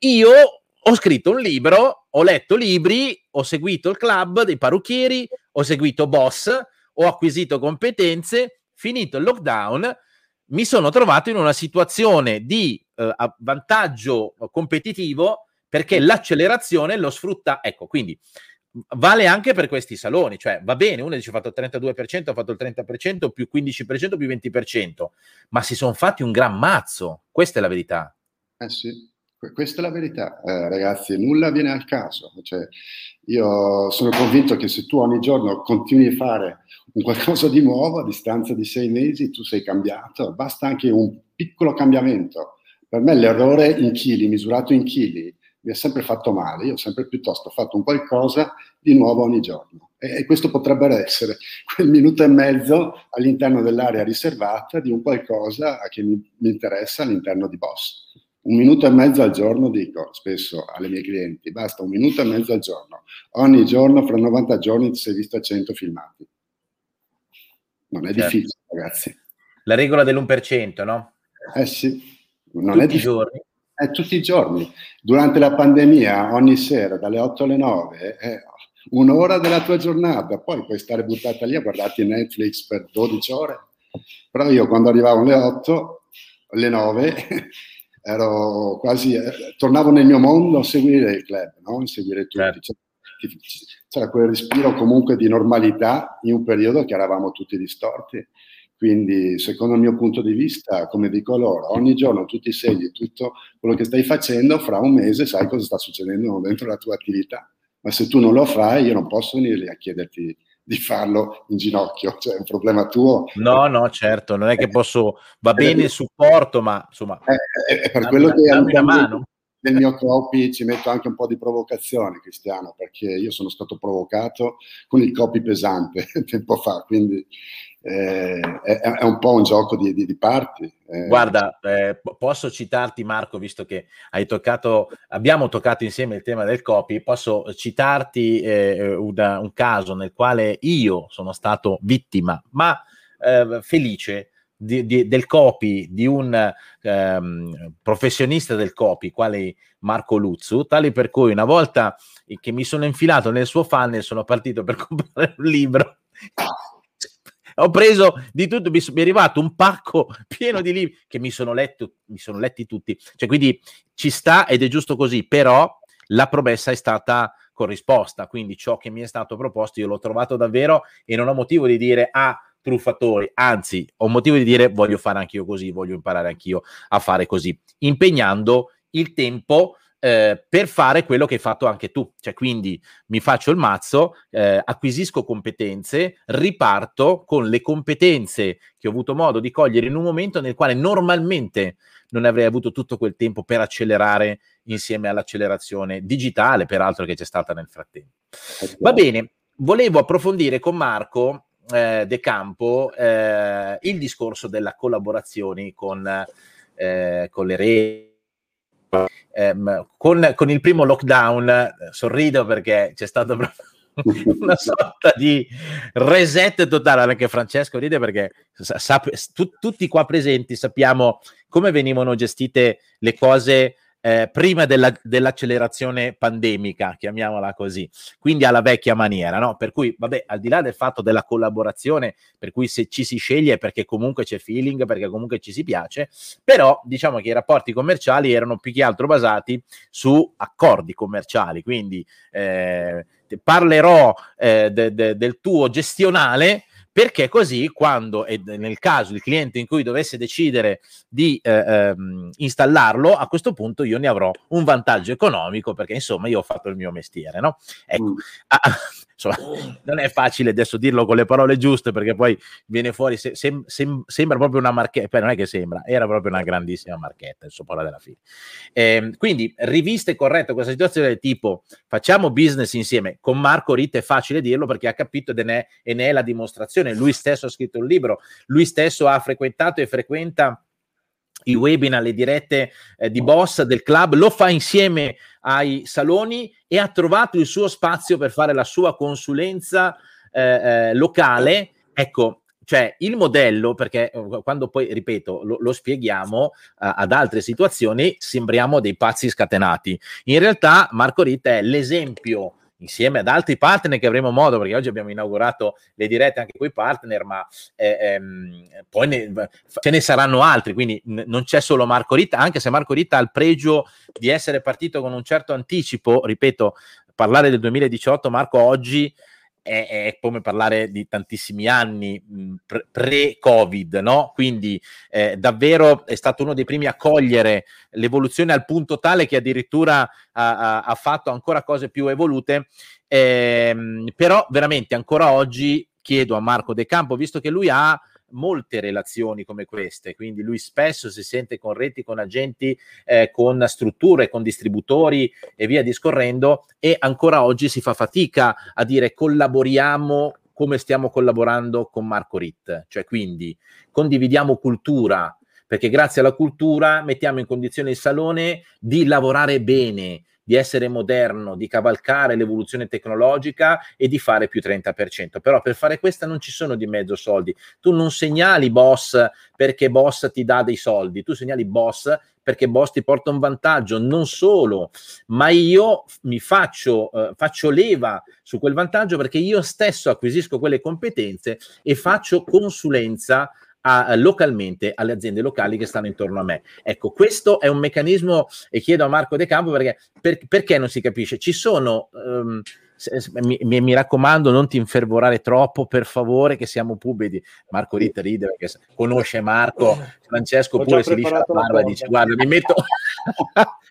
Io ho scritto un libro, ho letto libri, ho seguito il club dei parrucchieri, ho seguito Boss, ho acquisito competenze, finito il lockdown, mi sono trovato in una situazione di eh, vantaggio competitivo perché l'accelerazione lo sfrutta. Ecco, quindi vale anche per questi saloni, cioè va bene, uno dice ho fatto il 32%, ho fatto il 30%, più 15%, più 20%, ma si sono fatti un gran mazzo, questa è la verità. Eh sì, questa è la verità, eh, ragazzi, nulla viene al caso, cioè, io sono convinto che se tu ogni giorno continui a fare un qualcosa di nuovo a distanza di sei mesi, tu sei cambiato, basta anche un piccolo cambiamento. Per me l'errore in chili, misurato in chili, mi ha sempre fatto male, io ho sempre piuttosto fatto un qualcosa di nuovo ogni giorno. E, e questo potrebbe essere *laughs* quel minuto e mezzo all'interno dell'area riservata di un qualcosa che mi, mi interessa all'interno di Boss. Un minuto e mezzo al giorno, dico spesso alle mie clienti, basta un minuto e mezzo al giorno. Ogni giorno, fra 90 giorni, ti sei visto a 100 filmati. Non è certo. difficile, ragazzi. La regola dell'1%, no? Eh sì. Non tutti è i giorni. È tutti i giorni. Durante la pandemia, ogni sera, dalle 8 alle 9, è un'ora della tua giornata. Poi puoi stare buttata lì a guardarti Netflix per 12 ore. Però io quando arrivavo alle 8, alle 9, *laughs* ero quasi, eh, tornavo nel mio mondo a seguire il club, no? a seguire tutti. Certo. C'era quel respiro comunque di normalità in un periodo che eravamo tutti distorti. Quindi, secondo il mio punto di vista, come dico loro, ogni giorno tu ti segni tutto quello che stai facendo, fra un mese sai cosa sta succedendo dentro la tua attività. Ma se tu non lo fai, io non posso venire a chiederti di farlo in ginocchio, *laughs* cioè è un problema tuo. No, no, certo, non è che posso, va bene il supporto, ma insomma... È, è, è per quello che dammi una mano. Nel mio copy ci metto anche un po' di provocazione, Cristiano, perché io sono stato provocato con il copy pesante *laughs* tempo fa, quindi eh, è, è, un po' un gioco di, di, di parti. Eh. Guarda, eh, posso citarti Marco, visto che hai toccato, abbiamo toccato insieme il tema del copy, posso citarti eh, una, un caso nel quale io sono stato vittima, ma eh, felice di, del copy di un ehm, professionista del copy, quale Marco Luzzu, tale per cui una volta che mi sono infilato nel suo funnel sono partito per *laughs* comprare un libro ho preso di tutto, mi, mi, è arrivato un pacco *laughs* pieno di libri che mi sono, letto, mi sono letti tutti. Cioè, quindi ci sta ed è giusto così, però la promessa è stata corrisposta, quindi ciò che mi è stato proposto io l'ho trovato davvero e non ho motivo di dire ah truffatori, anzi ho motivo di dire voglio fare anch'io così, voglio imparare anch'io a fare così, impegnando il tempo eh, per fare quello che hai fatto anche tu. Cioè, quindi mi faccio il mazzo, eh, acquisisco competenze, riparto con le competenze che ho avuto modo di cogliere in un momento nel quale normalmente non avrei avuto tutto quel tempo per accelerare insieme all'accelerazione digitale, peraltro che c'è stata nel frattempo. Va bene, volevo approfondire con Marco eh, De Campo eh, il discorso della collaborazione con, eh, con le reti ehm, con, con, il primo lockdown eh, sorrido perché c'è stato proprio *laughs* una sorta di reset totale. Anche Francesco ride perché sa, tu, tutti qua presenti sappiamo come venivano gestite le cose eh, prima della, dell'accelerazione pandemica, chiamiamola così, quindi alla vecchia maniera, no? Per cui, vabbè, al di là del fatto della collaborazione, per cui se ci si sceglie perché comunque c'è feeling, perché comunque ci si piace, però diciamo che i rapporti commerciali erano più che altro basati su accordi commerciali, quindi eh, parlerò eh, de, de, del tuo gestionale perché così quando, e nel caso il cliente in cui dovesse decidere di eh, ehm, installarlo, a questo punto io ne avrò un vantaggio economico perché insomma io ho fatto il mio mestiere, no? Ecco, mm. ah, insomma, non è facile adesso dirlo con le parole giuste perché poi viene fuori, se, sem, sem, sembra proprio una marchetta, non è che sembra, era proprio una grandissima marchetta, il sopra della fine. Eh, quindi rivista e corretta questa situazione del tipo facciamo business insieme, con Marco Ritt è facile dirlo perché ha capito ed è, e ne è la dimostrazione formazione, lui stesso ha scritto un libro, lui stesso ha frequentato e frequenta i webinar, le dirette eh, di boss del club, lo fa insieme ai saloni e ha trovato il suo spazio per fare la sua consulenza eh, eh, locale. Ecco, cioè il modello, perché eh, quando poi, ripeto, lo, lo spieghiamo uh, ad altre situazioni, sembriamo dei pazzi scatenati. In realtà Marco Ritta è l'esempio insieme ad altri partner che avremo modo, perché oggi abbiamo inaugurato le dirette anche con i partner, ma eh, ehm, poi ne, ce ne saranno altri, quindi n- non c'è solo Marco Ritta, anche se Marco Ritta ha il pregio di essere partito con un certo anticipo, ripeto, parlare del 2018, Marco oggi è, è, come parlare di tantissimi anni pre-Covid, no? Quindi eh, davvero è stato uno dei primi a cogliere l'evoluzione al punto tale che addirittura ha, ha, ha fatto ancora cose più evolute. Eh, però veramente ancora oggi chiedo a Marco De Campo, visto che lui ha molte relazioni come queste, quindi lui spesso si sente con reti, con agenti, eh, con strutture, con distributori e via discorrendo e ancora oggi si fa fatica a dire collaboriamo come stiamo collaborando con Marco Ritt, cioè quindi condividiamo cultura, perché grazie alla cultura mettiamo in condizione il salone di lavorare bene, di essere moderno, di cavalcare l'evoluzione tecnologica e di fare più 30%. Però per fare questa non ci sono di mezzo soldi. Tu non segnali boss perché boss ti dà dei soldi, tu segnali boss perché boss ti porta un vantaggio, non solo, ma io mi faccio, eh, faccio leva su quel vantaggio perché io stesso acquisisco quelle competenze e faccio consulenza a, localmente alle aziende locali che stanno intorno a me. Ecco, questo è un meccanismo, e chiedo a Marco De Campo perché, per, perché non si capisce. Ci sono... Um, mi, mi, raccomando, non ti infervorare troppo, per favore, che siamo pubblici. Marco Ritta ride perché conosce Marco, Francesco pure si dice la barba e dice: Guarda, mi metto. *laughs*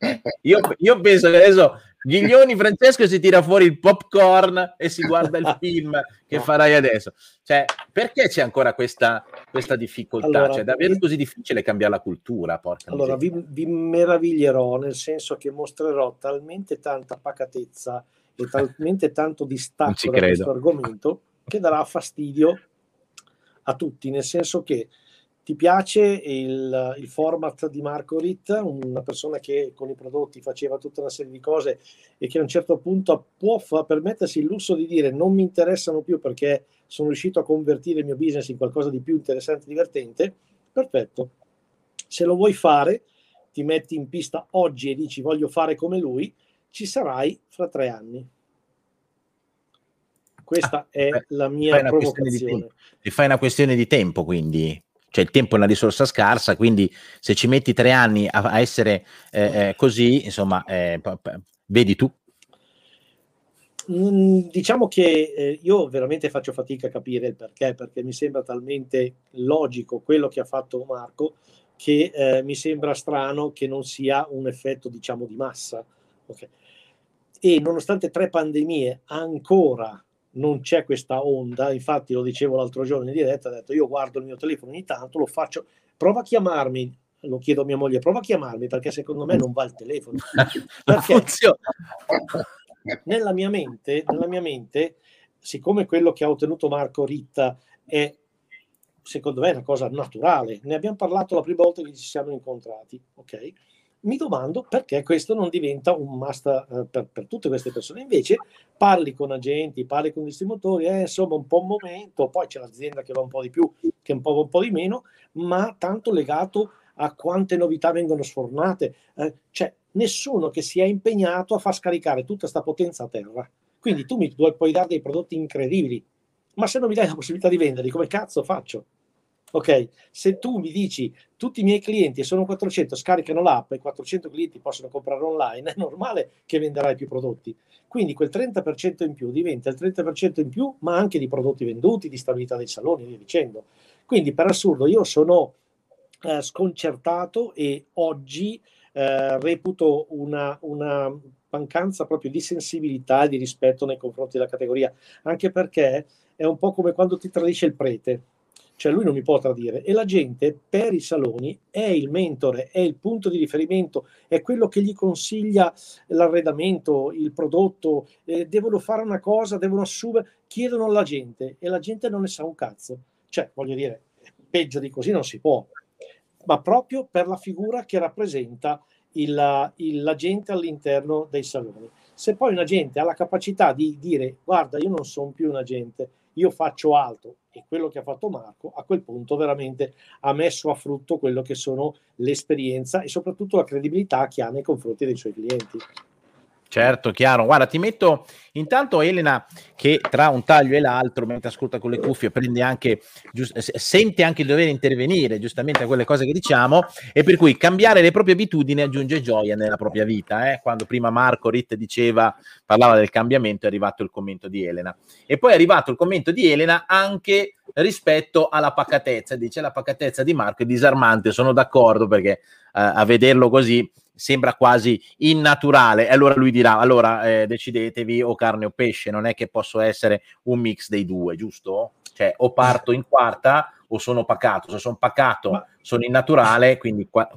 *laughs* io, io penso che adesso Ghiglioni Francesco si tira fuori il popcorn e si guarda il *laughs* film che farai adesso. Cioè, perché c'è ancora questa, questa difficoltà? Allora, cioè, è davvero così difficile cambiare la cultura? Porca allora, vi, vi, meraviglierò nel senso che mostrerò talmente tanta pacatezza e *laughs* talmente tanto distacco da questo argomento che darà fastidio a tutti, nel senso che ti piace il, il, format di Marco Ritt, una persona che con i prodotti faceva tutta una serie di cose e che a un certo punto può permettersi il lusso di dire non mi interessano più perché sono riuscito a convertire il mio business in qualcosa di più interessante e divertente, perfetto. Se lo vuoi fare, ti metti in pista oggi e dici voglio fare come lui, ci sarai fra tre anni. Questa ah, è beh, la mia provocazione. Ti fai una questione di tempo, quindi cioè il tempo è una risorsa scarsa, quindi se ci metti tre anni a, a essere eh, eh, così, insomma, eh, vedi tu. Mm, diciamo che eh, io veramente faccio fatica a capire il perché, perché mi sembra talmente logico quello che ha fatto Marco che eh, mi sembra strano che non sia un effetto, diciamo, di massa. Okay. E nonostante tre pandemie ancora non c'è questa onda, infatti lo dicevo l'altro giorno in diretta, ho detto io guardo il mio telefono ogni tanto, lo faccio, prova a chiamarmi, lo chiedo a mia moglie, prova a chiamarmi perché secondo me non va il telefono. *laughs* Perché nella mia mente, nella mia mente, siccome quello che ha ottenuto Marco Ritta è secondo me una cosa naturale, ne abbiamo parlato la prima volta che ci siamo incontrati, ok? Mi domando perché questo non diventa un must uh, per, per, tutte queste persone. Invece parli con agenti, parli con distributori, eh, insomma un po' un momento, poi c'è l'azienda che va un po' di più, che un po', un po di meno, ma tanto legato a quante novità vengono sfornate. Eh, c'è nessuno che si è impegnato a far scaricare tutta questa potenza a terra. Quindi tu mi puoi dare dei prodotti incredibili, ma se non mi dai la possibilità di venderli, come cazzo faccio? Ok, se tu mi dici tutti i miei clienti, e sono 400, scaricano l'app e 400 clienti possono comprare online, è normale che venderai più prodotti. Quindi quel 30% in più diventa il 30% in più, ma anche di prodotti venduti, di stabilità dei saloni via dicendo. Quindi per assurdo io sono eh, sconcertato e oggi eh, reputo una, una mancanza proprio di sensibilità e di rispetto nei confronti della categoria, anche perché è un po' come quando ti tradisce il prete cioè lui non mi può tradire e la gente per i saloni è il mentore, è il punto di riferimento, è quello che gli consiglia l'arredamento, il prodotto, eh, devono fare una cosa, devono assumere, chiedono alla gente e la gente non ne sa un cazzo. Cioè, voglio dire, peggio di così non si può, ma proprio per la figura che rappresenta il, il, la gente all'interno dei saloni. Se poi un agente ha la capacità di dire guarda, io non sono più un agente, io faccio altro e quello che ha fatto Marco a quel punto veramente ha messo a frutto quello che sono l'esperienza e soprattutto la credibilità che ha nei confronti dei suoi clienti. Certo, chiaro. Guarda, ti metto intanto Elena che tra un taglio e l'altro, mentre ascolta con le cuffie, prende anche, giust- sente anche il dovere intervenire giustamente a quelle cose che diciamo e per cui cambiare le proprie abitudini aggiunge gioia nella propria vita. Eh? Quando prima Marco Ritt diceva, parlava del cambiamento, è arrivato il commento di Elena. E poi è arrivato il commento di Elena anche rispetto alla pacatezza. Dice la pacatezza di Marco è disarmante, sono d'accordo perché eh, a vederlo così sembra quasi innaturale. E allora lui dirà: allora eh, decidetevi o carne o pesce, non è che posso essere un mix dei due, giusto? Cioè, o parto in quarta o sono pacato. Se sono pacato, Ma... sono innaturale, quindi qua...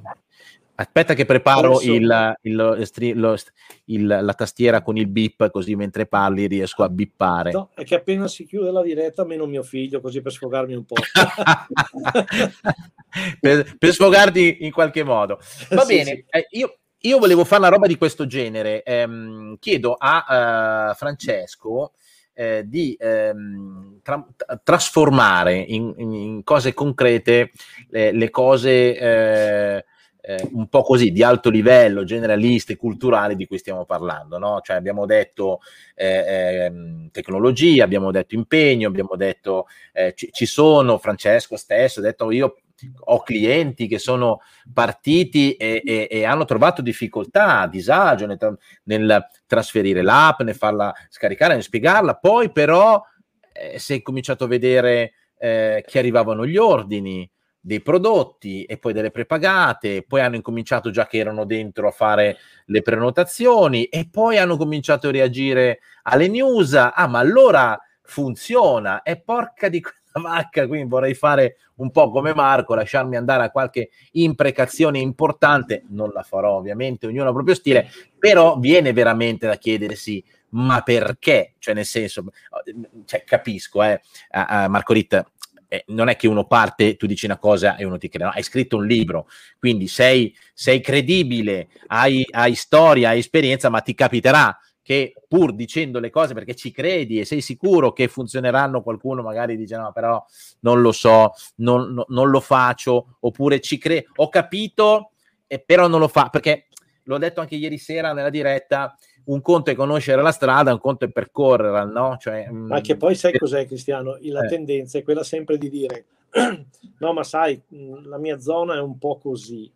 Aspetta che preparo il, il, il, il, la tastiera con il bip così mentre parli riesco a bippare. No, è che appena si chiude la diretta meno mio figlio così per sfogarmi un po'. *laughs* per, per, sfogarti in qualche modo. Va sì, bene, sì. Eh, io, io volevo fare una roba di questo genere. Ehm, chiedo a uh, Francesco eh, di ehm, tra- trasformare in, in, cose concrete le, le cose eh, eh, un po' così di alto livello, generaliste, culturali di cui stiamo parlando. No? Cioè abbiamo detto eh, ehm, tecnologia, abbiamo detto impegno, abbiamo detto eh, ci, ci, sono, Francesco stesso ha detto io ho clienti che sono partiti e, e, e hanno trovato difficoltà, disagio nel, nel, trasferire l'app, nel farla scaricare, nel spiegarla, poi però eh, si è cominciato a vedere eh, che arrivavano gli ordini dei prodotti e poi delle prepagate, poi hanno incominciato già che erano dentro a fare le prenotazioni e poi hanno cominciato a reagire alle news, ah ma allora funziona. E porca di *laughs* vacca, quindi vorrei fare un po' come Marco, lasciarmi andare a qualche imprecazione importante, non la farò ovviamente, ognuno ha il proprio stile, però viene veramente da chiedersi ma perché? Cioè nel senso, cioè, capisco, eh, Marco Ritt, eh, non è che uno parte, tu dici una cosa e uno ti crede, no, hai scritto un libro, quindi sei, sei credibile, hai, hai storia, hai esperienza, ma ti capiterà che pur dicendo le cose perché ci credi e sei sicuro che funzioneranno, qualcuno magari dice no, però non lo so, non, no, non lo faccio, oppure ci credo, ho capito, e però non lo fa, perché l'ho detto anche ieri sera nella diretta, un conto è conoscere la strada, un conto è percorrerla, no? Cioè, mm, ma che poi sai eh, cos'è Cristiano? La eh. tendenza è quella sempre di dire *clears throat* no ma sai, mm, la mia zona è un po' così,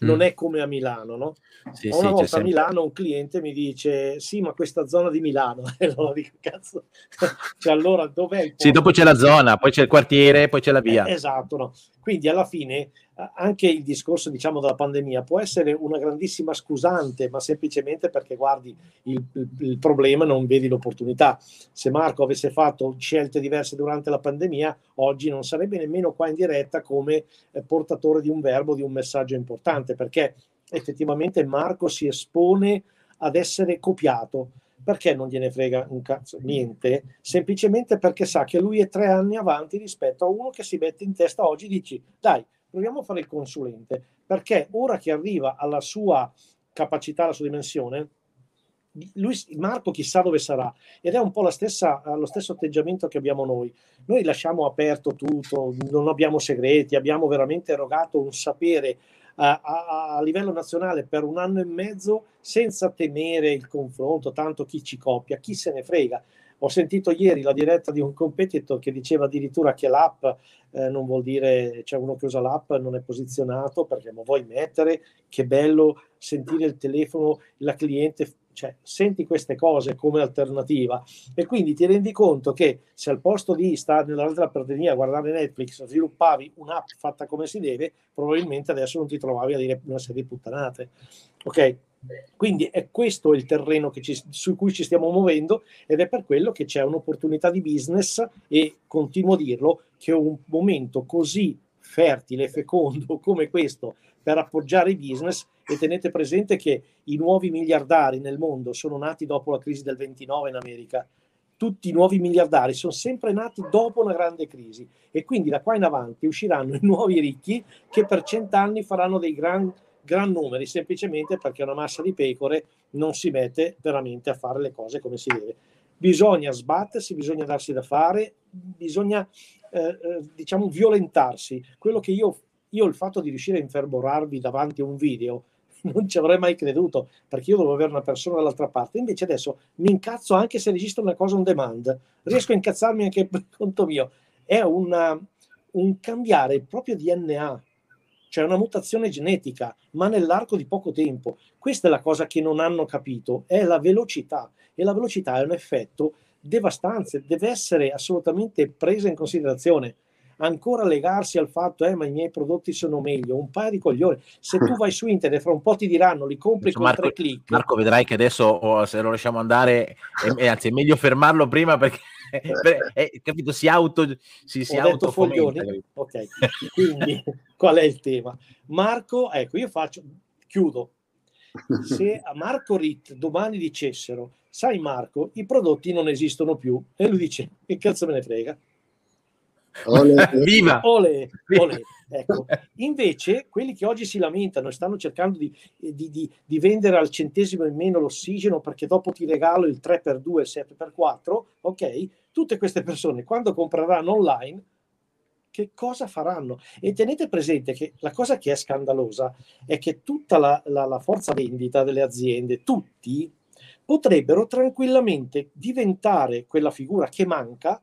non mm. è come a Milano, no? Sì, una sì, volta a Milano un cliente mi dice sì, ma questa zona di Milano, *laughs* e allora dico cazzo, *laughs* cioè allora dov'è Sì, dopo c'è la zona, poi c'è il quartiere, poi c'è la via. Eh, esatto, no? Quindi alla fine anche il discorso diciamo della pandemia può essere una grandissima scusante, ma semplicemente perché guardi il, il, problema non vedi l'opportunità. Se Marco avesse fatto scelte diverse durante la pandemia, oggi non sarebbe nemmeno qua in diretta come eh, portatore di un verbo, di un messaggio importante, perché effettivamente Marco si espone ad essere copiato. Perché non gliene frega un cazzo niente? Semplicemente perché sa che lui è tre anni avanti rispetto a uno che si mette in testa oggi dici, dai, proviamo a fare il consulente, perché ora che arriva alla sua capacità, alla sua dimensione, lui, Marco chissà dove sarà ed è un po' stessa, lo stesso atteggiamento che abbiamo noi. Noi lasciamo aperto tutto, non abbiamo segreti, abbiamo veramente erogato un sapere a, a, a, livello nazionale per un anno e mezzo senza temere il confronto, tanto chi ci copia, chi se ne frega. Ho sentito ieri la diretta di un competitor che diceva addirittura che l'app eh, non vuol dire, c'è cioè uno che usa l'app non è posizionato perché lo vuoi mettere, che bello sentire il telefono, la cliente cioè, senti queste cose come alternativa e quindi ti rendi conto che se al posto di stare nell'altra prateria a guardare Netflix sviluppavi un'app fatta come si deve, probabilmente adesso non ti trovavi a dire una serie di puttanate. Ok? Quindi è questo il terreno ci, su cui ci stiamo muovendo ed è per quello che c'è un'opportunità di business e continuo a dirlo che un momento così fertile, fecondo come questo per appoggiare i business e tenete presente che i nuovi miliardari nel mondo sono nati dopo la crisi del 29 in America. Tutti i nuovi miliardari sono sempre nati dopo una grande crisi e quindi da qua in avanti usciranno i nuovi ricchi che per cent'anni faranno dei grandi gran numeri semplicemente perché una massa di pecore non si mette veramente a fare le cose come si deve. Bisogna sbattersi, bisogna darsi da fare, bisogna eh, eh, diciamo violentarsi. Quello che io, io il fatto di riuscire a infervorarvi davanti a un video *laughs* non ci avrei mai creduto perché io dovevo avere una persona dall'altra parte. Invece adesso mi incazzo anche se registro una cosa on demand, riesco a incazzarmi anche *laughs* per conto mio. È una, un cambiare il proprio DNA cioè una mutazione genetica, ma nell'arco di poco tempo. Questa è la cosa che non hanno capito, è la velocità e la velocità è un effetto devastante, deve essere assolutamente presa in considerazione. Ancora legarsi al fatto, eh, ma i miei prodotti sono meglio, un paio di coglioni. Se tu vai su internet, fra un po' ti diranno, li compri con Marco, tre clic. Marco, vedrai che adesso oh, se lo lasciamo andare, è, anzi, è meglio fermarlo prima perché *laughs* eh, capito, si auto si, si auto foglioni. Ok, quindi *laughs* qual è il tema? Marco, ecco, io faccio, chiudo. Se a Marco Ritt domani dicessero, sai Marco, i prodotti non esistono più, e lui dice, che cazzo me ne frega? *laughs* Viva! Ole, ole. Ecco. Invece, quelli che oggi si lamentano e stanno cercando di, di, di, di, vendere al centesimo in meno l'ossigeno perché dopo ti regalo il 3x2 il 7x4, ok? Tutte queste persone, quando compreranno online, che cosa faranno? E tenete presente che la cosa che è scandalosa è che tutta la, la, la forza vendita delle aziende, tutti, potrebbero tranquillamente diventare quella figura che manca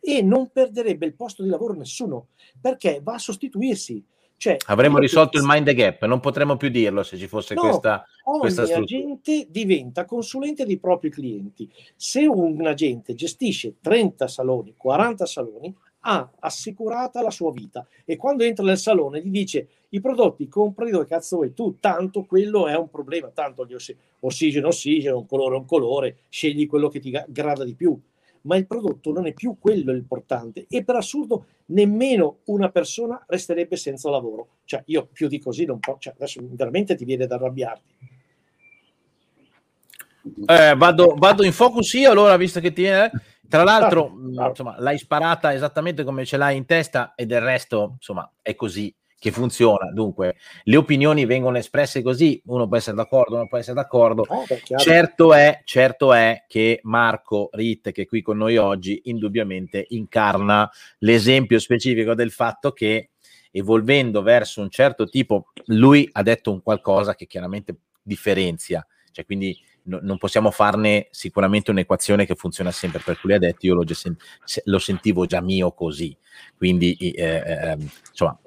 e non perderebbe il posto di lavoro nessuno, perché va a sostituirsi. Cioè, Avremmo risolto il mind gap, non potremmo più dirlo se ci fosse no, questa, ogni questa struttura. agente diventa consulente dei propri clienti. Se un agente gestisce 30 saloni, 40 saloni, ha assicurata la sua vita e quando entra nel salone gli dice i prodotti compri dove cazzo vuoi tu, tanto quello è un problema, tanto gli oss- ossigeno, ossigeno, un colore, un colore, scegli quello che ti grada di più ma il prodotto non è più quello l'importante e per assurdo nemmeno una persona resterebbe senza lavoro. Cioè io più di così non posso, cioè, adesso veramente ti viene da arrabbiarti. Eh, vado, vado, in focus io allora visto che ti viene... Tra l'altro, *laughs* ah, insomma, l'hai sparata esattamente come ce l'hai in testa e del resto, insomma, è così che funziona. Dunque, le opinioni vengono espresse così, uno può essere d'accordo, uno può essere d'accordo. Oh, certo, è, certo è che Marco Ritt, che è qui con noi oggi, indubbiamente incarna l'esempio specifico del fatto che evolvendo verso un certo tipo, lui ha detto un qualcosa che chiaramente differenzia, cioè quindi no, non possiamo farne sicuramente un'equazione che funziona sempre, per cui ha detto io lo, lo, sentivo già mio così, quindi eh, eh, insomma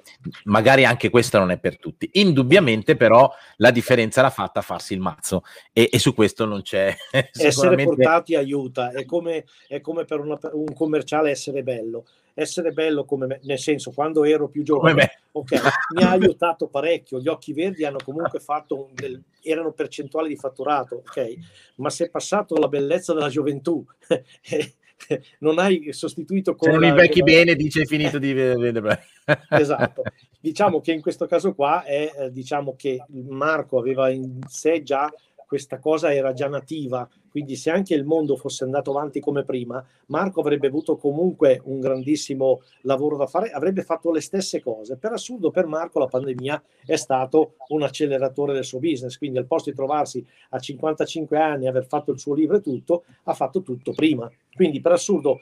magari anche questo non è per tutti. Indubbiamente, però, la differenza l'ha fatta a farsi il mazzo e, e su questo non c'è. *laughs* Essere portati aiuta, è come, è come per una, un commerciale essere bello. Essere bello come me, nel senso, quando ero più giovane, okay, mi ha aiutato parecchio. Gli occhi verdi hanno comunque fatto un del, erano percentuali di fatturato, ok? Ma se è passato la bellezza della gioventù *laughs* non hai sostituito con... Se non invecchi bene, dice finito di vedere. *laughs* esatto. Diciamo che in questo caso qua è, eh, diciamo che Marco aveva in sé già questa cosa era già nativa, quindi se anche il mondo fosse andato avanti come prima, Marco avrebbe avuto comunque un grandissimo lavoro da fare, avrebbe fatto le stesse cose. Per assurdo per Marco la pandemia è stato un acceleratore del suo business, quindi al posto di trovarsi a 55 anni aver fatto il suo libro e tutto, ha fatto tutto prima. Quindi per assurdo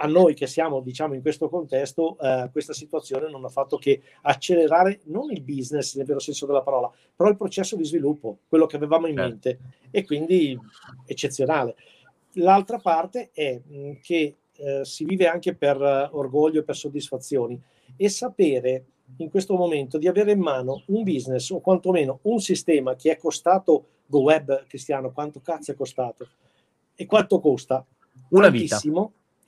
a noi che siamo diciamo in questo contesto eh, questa situazione non ha fatto che accelerare non il business nel vero senso della parola però il processo di sviluppo quello che avevamo in certo. mente e quindi eccezionale. L'altra parte è mm, che eh, si vive anche per uh, orgoglio e per soddisfazioni e sapere in questo momento di avere in mano un business o quantomeno un sistema che è costato Go Web Cristiano quanto cazzo è costato? E quanto costa? Una vita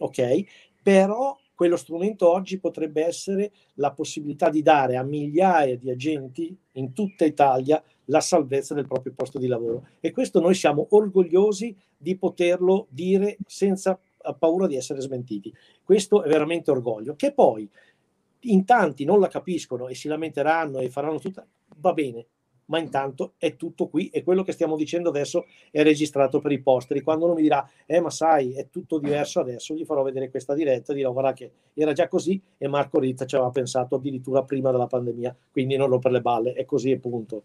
ok? Però quello strumento oggi potrebbe essere la possibilità di dare a migliaia di agenti in tutta Italia la salvezza del proprio posto di lavoro. E questo noi siamo orgogliosi di poterlo dire senza paura di essere smentiti. Questo è veramente orgoglio. Che poi in tanti non la capiscono e si lamenteranno e faranno tutta, va bene, ma intanto è tutto qui e quello che stiamo dicendo adesso è registrato per i posteri. Quando uno mi dirà, eh ma sai, è tutto diverso adesso, gli farò vedere questa diretta, dirò guarda che era già così e Marco Rizza ci aveva pensato addirittura prima della pandemia, quindi non per le balle, è così e punto.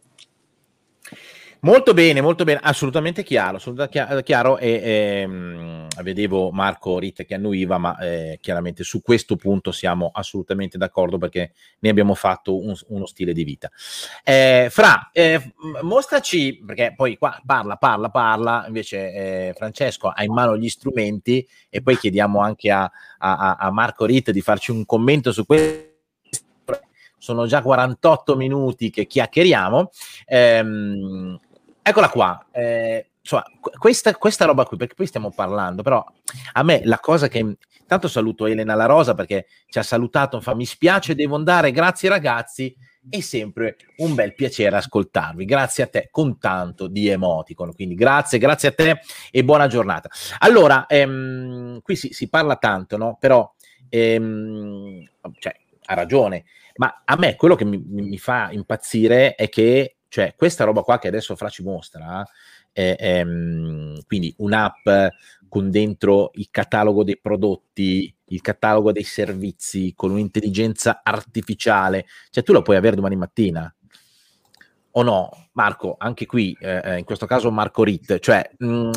Molto bene, molto bene, assolutamente chiaro, assolutamente chiaro e ehm, vedevo Marco Ritte che annuiva, ma eh, chiaramente su questo punto siamo assolutamente d'accordo perché ne abbiamo fatto un, uno stile di vita. Eh, Fra, eh, mostraci, perché poi qua parla, parla, parla, invece eh, Francesco ha in mano gli strumenti e poi chiediamo anche a, a, a Marco Ritte di farci un commento su questo sono già 48 minuti che chiacchieriamo. Ehm, eccola qua. Eh, insomma, questa, questa, roba qui, perché poi stiamo parlando, però a me la cosa che... Tanto saluto Elena La Rosa perché ci ha salutato, fa mi spiace, devo andare, grazie ragazzi, è sempre un bel piacere ascoltarvi. Grazie a te con tanto di emoticon. Quindi grazie, grazie a te e buona giornata. Allora, ehm, qui si, si, parla tanto, no? Però ehm, cioè, ha ragione, ma a me quello che mi, mi fa impazzire è che cioè, questa roba qua che adesso Fra ci mostra, è, è, quindi un'app con dentro il catalogo dei prodotti il catalogo dei servizi con un'intelligenza artificiale, cioè tu lo puoi avere domani mattina. O no, Marco, anche qui, eh, eh in questo caso Marco Ritt, cioè, mm,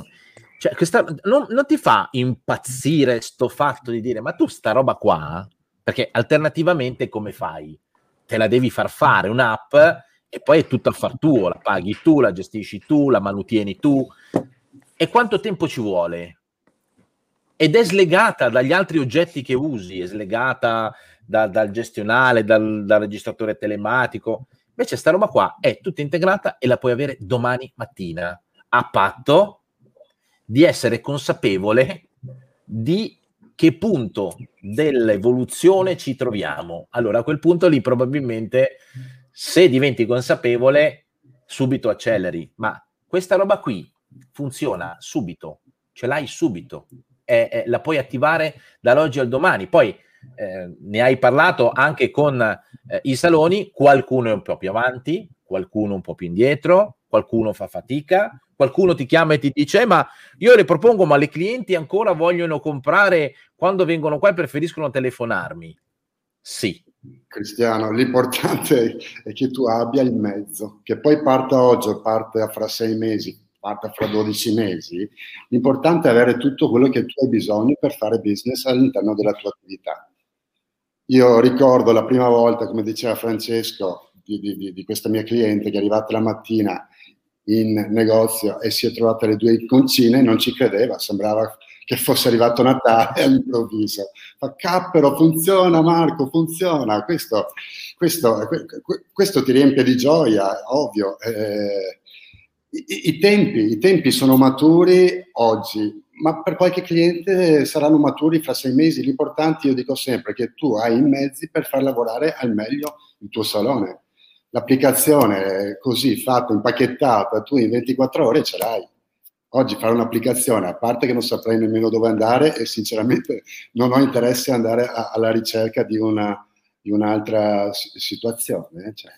cioè questa, non, non, ti fa impazzire sto fatto di dire, ma tu sta roba qua, perché alternativamente come fai? Te la devi far fare un'app e poi è tutto affar tuo, la paghi tu, la gestisci tu, la manutieni tu. E quanto tempo ci vuole? ed è slegata dagli altri oggetti che usi, è slegata da, dal gestionale, dal, dal, registratore telematico. Invece sta roba qua è tutta integrata e la puoi avere domani mattina, a patto di essere consapevole di che punto dell'evoluzione ci troviamo. Allora a quel punto lì probabilmente se diventi consapevole subito acceleri, ma questa roba qui funziona subito, ce l'hai subito eh, eh, la puoi attivare dall'oggi al domani. Poi eh, ne hai parlato anche con eh, i saloni, qualcuno è un po' più avanti, qualcuno un po' più indietro, qualcuno fa fatica, qualcuno ti chiama e ti dice ma io le propongo ma le clienti ancora vogliono comprare quando vengono qua e preferiscono telefonarmi. Sì. Cristiano, l'importante è che tu abbia il mezzo, che poi parta oggi o parte fra sei mesi, parte fra 12 mesi, l'importante è avere tutto quello che tu hai bisogno per fare business all'interno della tua attività. Io ricordo la prima volta, come diceva Francesco, di, di, di questa mia cliente che è arrivata la mattina in negozio e si è trovata le due iconcine, non ci credeva, sembrava che fosse arrivato Natale *laughs* all'improvviso. Fa cappero, funziona Marco, funziona. Questo, questo, questo ti riempie di gioia, ovvio. Eh, i, i, tempi, I tempi sono maturi oggi, ma per qualche cliente saranno maturi fra sei mesi. L'importante, io dico sempre, è che tu hai i mezzi per far lavorare al meglio il tuo salone. L'applicazione così fatta, impacchettata, tu in 24 ore ce l'hai. Oggi fare un'applicazione, a parte che non saprei nemmeno dove andare e sinceramente non ho interesse ad andare a, alla ricerca di, una, di un'altra situazione. Cioè,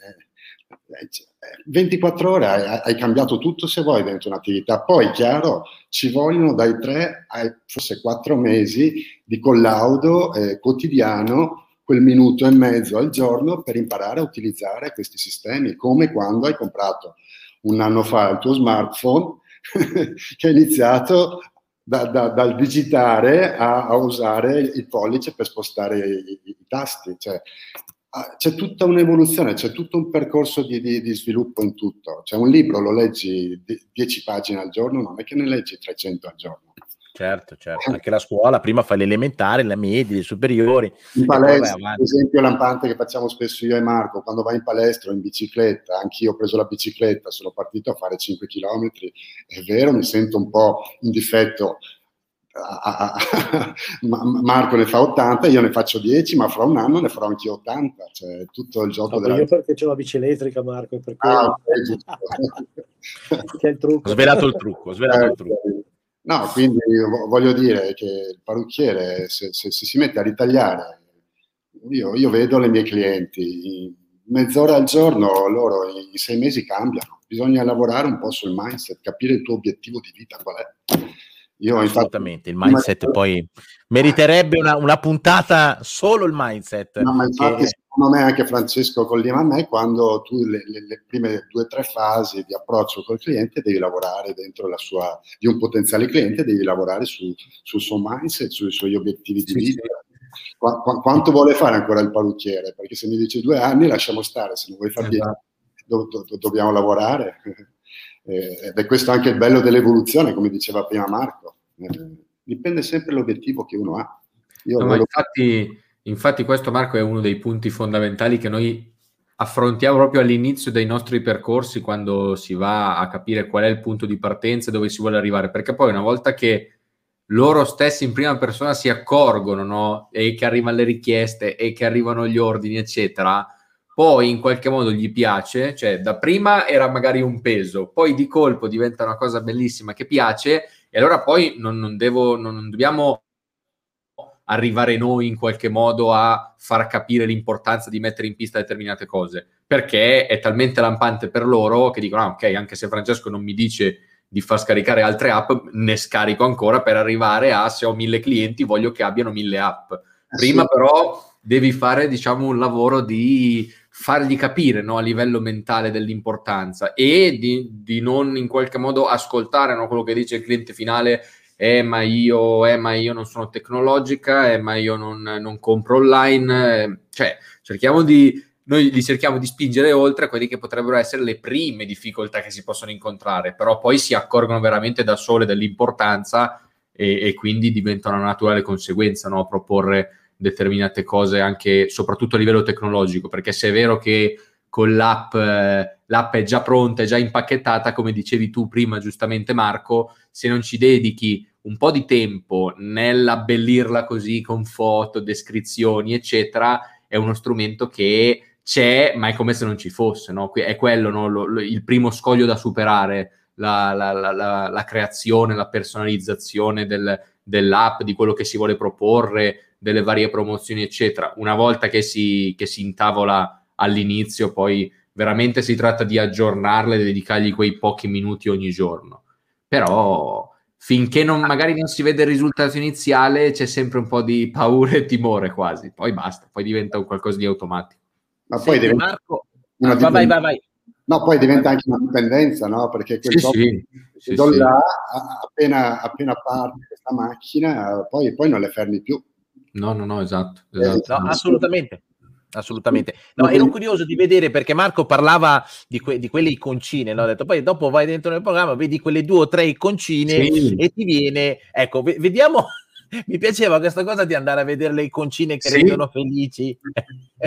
24 ore hai, hai, cambiato tutto se vuoi dentro un'attività. Poi, chiaro, ci vogliono dai 3 ai forse 4 mesi di collaudo eh, quotidiano, quel minuto e mezzo al giorno per imparare a utilizzare questi sistemi, come quando hai comprato un anno fa il tuo smartphone *laughs* che ha iniziato da, da, dal digitare a, a, usare il pollice per spostare i, i, i tasti. Cioè, Ah, c'è tutta un'evoluzione, c'è tutto un percorso di, di, di, sviluppo in tutto. C'è un libro, lo leggi 10 pagine al giorno, non è che ne leggi 300 al giorno. Certo, certo. Anche la scuola, prima fai l'elementare, la media, le superiori. In palestra, per esempio, lampante che facciamo spesso io e Marco, quando vai in palestra o in bicicletta, anch'io ho preso la bicicletta, sono partito a fare 5 km, è vero, mi sento un po' in difetto *laughs* Marco ne fa 80, io ne faccio 10, ma fra un anno ne farò anche 80. Cioè, tutto il gioco no, della... Io perché c'ho la bici elettrica, Marco, per ah, *laughs* che è il trucco. Ho svelato il trucco, ho svelato eh, il trucco. No, quindi voglio dire che il parrucchiere, se, se, se si mette a ritagliare, io, io, vedo le mie clienti, mezz'ora al giorno loro in sei mesi cambiano. Bisogna lavorare un po' sul mindset, capire il tuo obiettivo di vita qual è io Assolutamente, infatti, il mindset ma... poi meriterebbe una, una, puntata solo il mindset. No, ma infatti, che... secondo me, anche Francesco Collima a me, quando tu le, le, le, prime due o tre fasi di approccio col cliente devi lavorare dentro la sua, di un potenziale cliente, devi lavorare su, sul suo mindset, sui suoi obiettivi di vita. Sì. Qu- qu- quanto vuole fare ancora il parrucchiere? Perché se mi dice due anni, lasciamo stare, se non vuoi far esatto. do- do- dobbiamo lavorare. Eh, ed è questo anche il bello dell'evoluzione, come diceva prima Marco. Eh, dipende sempre dall'obiettivo che uno ha. No, lo... infatti, infatti questo Marco è uno dei punti fondamentali che noi affrontiamo proprio all'inizio dei nostri percorsi quando si va a capire qual è il punto di partenza e dove si vuole arrivare, perché poi una volta che loro stessi in prima persona si accorgono no? e che arrivano le richieste e che arrivano gli ordini, eccetera, poi in qualche modo gli piace, cioè da prima era magari un peso, poi di colpo diventa una cosa bellissima che piace e allora poi non, non, devo, non, non dobbiamo arrivare noi in qualche modo a far capire l'importanza di mettere in pista determinate cose, perché è talmente lampante per loro che dicono, ah, ok, anche se Francesco non mi dice di far scaricare altre app, ne scarico ancora per arrivare a se ho mille clienti voglio che abbiano mille app. Ah, Prima però devi fare diciamo un lavoro di fargli capire no, a livello mentale dell'importanza e di, di, non in qualche modo ascoltare no, quello che dice il cliente finale eh ma io, eh, ma io non sono tecnologica, eh, ma io non, non compro online, eh, cioè cerchiamo di, noi li cerchiamo di spingere oltre a quelli che potrebbero essere le prime difficoltà che si possono incontrare, però poi si accorgono veramente da sole dell'importanza e, e quindi diventa una naturale conseguenza no? proporre determinate cose anche soprattutto a livello tecnologico, perché se è vero che con l'app, eh, l'app è già pronta, è già impacchettata, come dicevi tu prima giustamente Marco, se non ci dedichi un po' di tempo nell'abbellirla così con foto, descrizioni, eccetera, è uno strumento che c'è, ma è come se non ci fosse, no? È quello no? lo, lo, il primo scoglio da superare, la, la, la, la creazione, la personalizzazione del, dell'app, di quello che si vuole proporre, delle varie promozioni, eccetera. Una volta che si, che si intavola all'inizio, poi veramente si tratta di aggiornarle e dedicargli quei pochi minuti ogni giorno. Però finché non, magari non si vede il risultato iniziale c'è sempre un po' di paura e timore quasi, poi basta, poi diventa un qualcosa di automatico. Ma poi Senti, diventa Marco, una ah, vai, vai, vai. No, poi diventa anche una dipendenza, no? Perché quel sì, sì, sì, là, appena, appena parte questa macchina, poi, poi non le fermi più. No, no, no, esatto. esatto. No, assolutamente assolutamente. No, ero curioso di vedere perché Marco parlava di, que- di quelle iconcine, no? Ho detto poi dopo vai dentro nel programma, vedi quelle due o tre iconcine sì. e ti viene, ecco, v- vediamo. *laughs* Mi piaceva questa cosa di andare a vedere le iconcine che sì. rendono felici.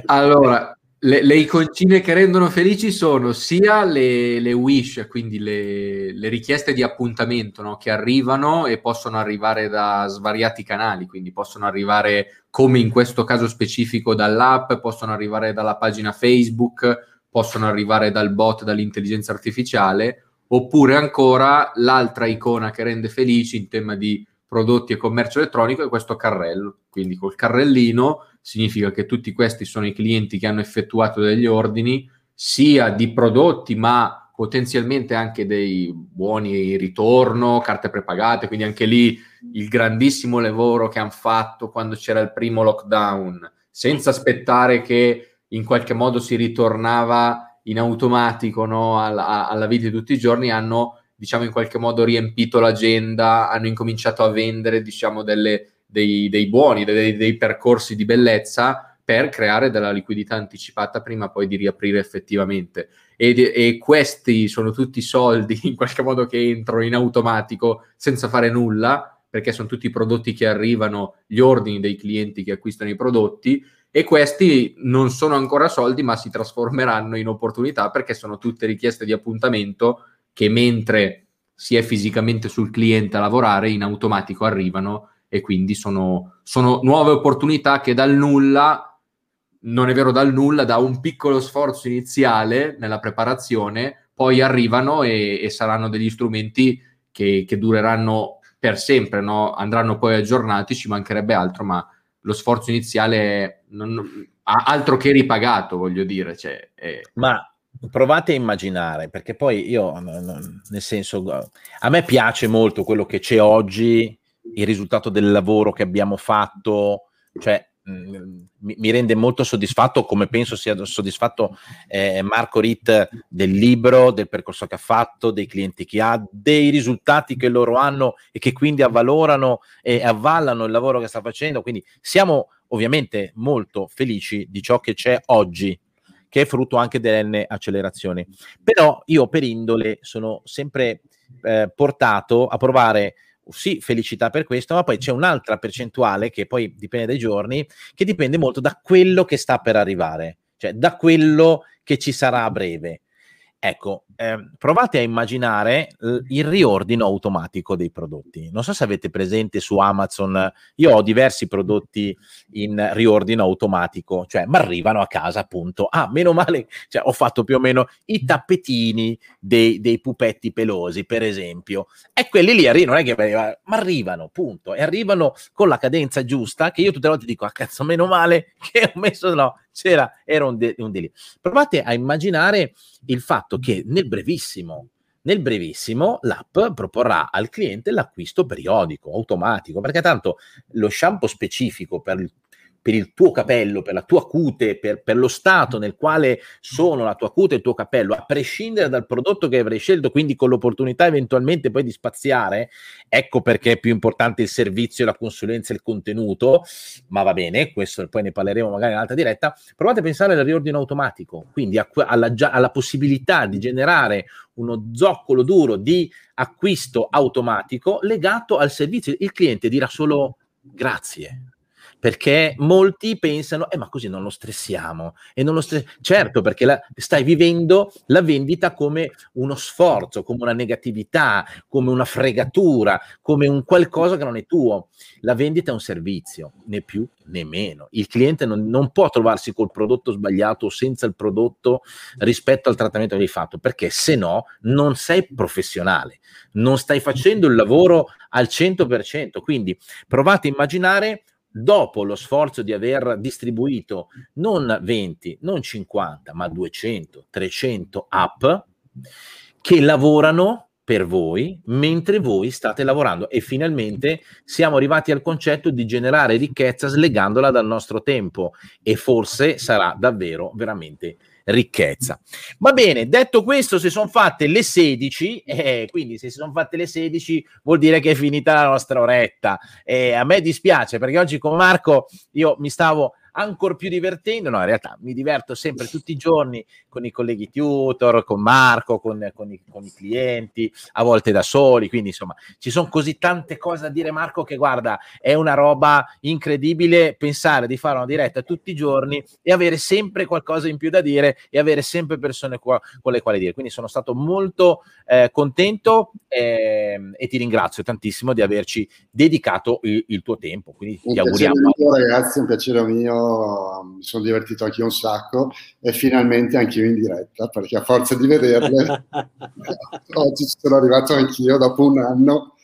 Allora, le, le, iconcine che rendono felici sono sia le, le wish, quindi le, le, richieste di appuntamento no? che arrivano e possono arrivare da svariati canali, quindi possono arrivare come in questo caso specifico dall'app, possono arrivare dalla pagina Facebook, possono arrivare dal bot, dall'intelligenza artificiale, oppure ancora l'altra icona che rende felici in tema di prodotti e commercio elettronico è questo carrello, quindi col carrellino significa che tutti questi sono i clienti che hanno effettuato degli ordini sia di prodotti ma potenzialmente anche dei buoni ritorno, carte prepagate, quindi anche lì il grandissimo lavoro che hanno fatto quando c'era il primo lockdown, senza aspettare che in qualche modo si ritornava in automatico no, alla, alla vita di tutti i giorni, hanno diciamo in qualche modo riempito l'agenda, hanno incominciato a vendere diciamo delle dei, dei buoni, dei, dei, percorsi di bellezza per creare della liquidità anticipata prima poi di riaprire effettivamente. E, e, questi sono tutti soldi in qualche modo che entrano in automatico senza fare nulla, perché sono tutti i prodotti che arrivano, gli ordini dei clienti che acquistano i prodotti e questi non sono ancora soldi ma si trasformeranno in opportunità perché sono tutte richieste di appuntamento che mentre si è fisicamente sul cliente a lavorare in automatico arrivano e quindi sono, sono nuove opportunità che dal nulla, non è vero dal nulla, da un piccolo sforzo iniziale nella preparazione, poi arrivano e, e saranno degli strumenti che, che dureranno per sempre, no? andranno poi aggiornati, ci mancherebbe altro, ma lo sforzo iniziale non, altro che ripagato, voglio dire. Cioè, è... Ma provate a immaginare, perché poi io, nel senso, a me piace molto quello che c'è oggi il risultato del lavoro che abbiamo fatto, cioè mi, rende molto soddisfatto, come penso sia soddisfatto eh, Marco Ritt del libro, del percorso che ha fatto, dei clienti che ha, dei risultati che loro hanno e che quindi avvalorano e avvallano il lavoro che sta facendo. Quindi siamo ovviamente molto felici di ciò che c'è oggi che è frutto anche delle accelerazioni. Però io per indole sono sempre eh, portato a provare sì, felicità per questo, ma poi c'è un'altra percentuale che poi dipende dai giorni, che dipende molto da quello che sta per arrivare, cioè da quello che ci sarà a breve. Ecco, eh, provate a immaginare il riordino automatico dei prodotti. Non so se avete presente su Amazon, io ho diversi prodotti in riordino automatico, cioè mi arrivano a casa appunto. Ah, meno male, cioè, ho fatto più o meno i tappetini dei, dei pupetti pelosi, per esempio. E quelli lì arrivano, non è che mi arrivano, punto. E arrivano con la cadenza giusta, che io tutte le volte dico, ah cazzo, meno male *laughs* che ho messo, no, c'era, era un, de- un delirio. Provate a immaginare il fatto che nel brevissimo. Nel brevissimo l'app proporrà al cliente l'acquisto periodico, automatico, perché tanto lo shampoo specifico per il per il tuo capello, per la tua cute, per, per, lo stato nel quale sono la tua cute e il tuo capello, a prescindere dal prodotto che avrai scelto, quindi con l'opportunità eventualmente poi di spaziare, ecco perché è più importante il servizio, la consulenza e il contenuto, ma va bene, questo poi ne parleremo magari in altra diretta, provate a pensare al riordino automatico, quindi a, alla, alla possibilità di generare uno zoccolo duro di acquisto automatico legato al servizio. Il cliente dirà solo grazie perché molti pensano, eh, ma così non lo stressiamo. E non lo stress- certo, perché la, stai vivendo la vendita come uno sforzo, come una negatività, come una fregatura, come un qualcosa che non è tuo. La vendita è un servizio, né più né meno. Il cliente non, non può trovarsi col prodotto sbagliato o senza il prodotto rispetto al trattamento che hai fatto, perché se no non sei professionale, non stai facendo il lavoro al 100%. Quindi provate a immaginare dopo lo sforzo di aver distribuito non 20, non 50, ma 200, 300 app che lavorano per voi mentre voi state lavorando. E finalmente siamo arrivati al concetto di generare ricchezza slegandola dal nostro tempo. E forse sarà davvero veramente ricchezza. Va bene, detto questo, se sono fatte le 16, eh, quindi se si sono fatte le 16 vuol dire che è finita la nostra oretta. Eh, a me dispiace perché oggi con Marco io mi stavo ancora più divertendo. No, in realtà mi diverto sempre tutti i giorni con i colleghi tutor, con Marco, con, con, i, con, i, clienti, a volte da soli. Quindi, insomma, ci sono così tante cose da dire, Marco, che guarda, è una roba incredibile pensare di fare una diretta tutti i giorni e avere sempre qualcosa in più da dire e avere sempre persone qua, con le quali dire. Quindi sono stato molto eh, contento eh, e ti ringrazio tantissimo di averci dedicato il, il tuo tempo. Quindi un ti auguriamo. Mio, ragazzi, un piacere mio mi sono divertito anche io un sacco e finalmente anch'io in diretta perché a forza di vederle *laughs* oggi ci sono arrivato anch'io dopo un anno.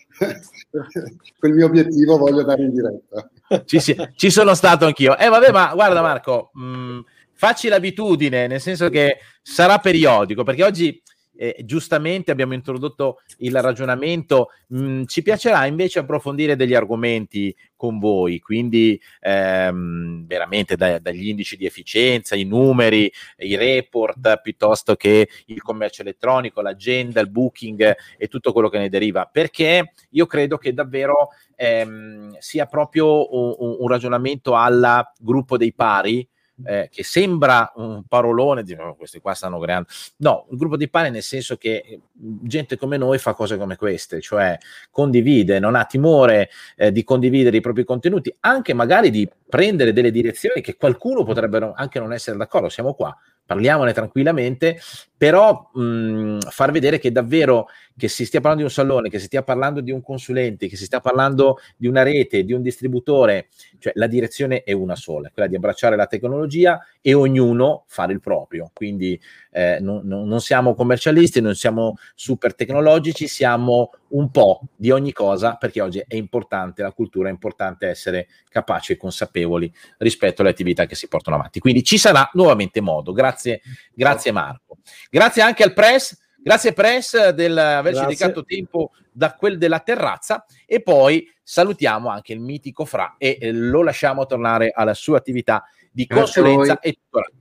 Quel mio obiettivo voglio dare in diretta. Ci, sì, ci sono stato anch'io. E eh, vabbè ma guarda Marco mh, mm, facci l'abitudine nel senso che sarà periodico perché oggi eh, giustamente abbiamo introdotto il ragionamento, mh, ci piacerà invece approfondire degli argomenti con voi, quindi ehm, veramente da, dagli indici di efficienza, i numeri, i report, piuttosto che il commercio elettronico, l'agenda, il booking e tutto quello che ne deriva, perché io credo che davvero ehm, sia proprio un, un ragionamento al gruppo dei pari, eh, che sembra un parolone, di oh, questi qua stanno creando. No, un gruppo di pane nel senso che eh, gente come noi fa cose come queste, cioè condivide, non ha timore eh, di condividere i propri contenuti, anche magari di prendere delle direzioni che qualcuno potrebbero anche non essere d'accordo. Siamo qua, parliamone tranquillamente, però mh, far vedere che davvero che si stia parlando di un salone, che si stia parlando di un consulente, che si stia parlando di una rete, di un distributore, cioè la direzione è una sola, quella di abbracciare la tecnologia e ognuno fare il proprio. Quindi eh, non, non siamo commercialisti, non siamo super tecnologici, siamo un po' di ogni cosa perché oggi è importante la cultura, è importante essere capaci e consapevoli rispetto alle attività che si portano avanti. Quindi ci sarà nuovamente modo. Grazie, grazie Marco. Grazie anche al press. Grazie Press del averci dedicato tempo da quel della terrazza e poi salutiamo anche il mitico Fra e eh, lo lasciamo tornare alla sua attività di consulenza e tutoraggio.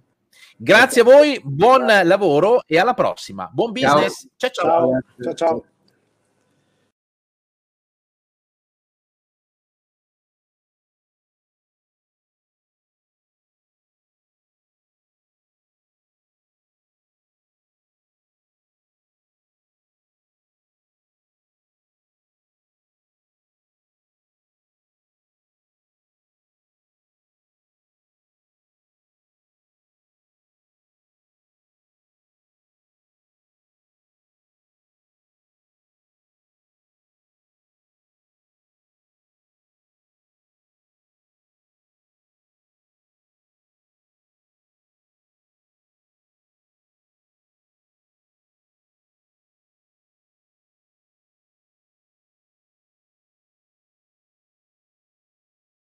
Grazie a voi, buon lavoro e alla prossima. Buon business. ciao. ciao. ciao, ciao.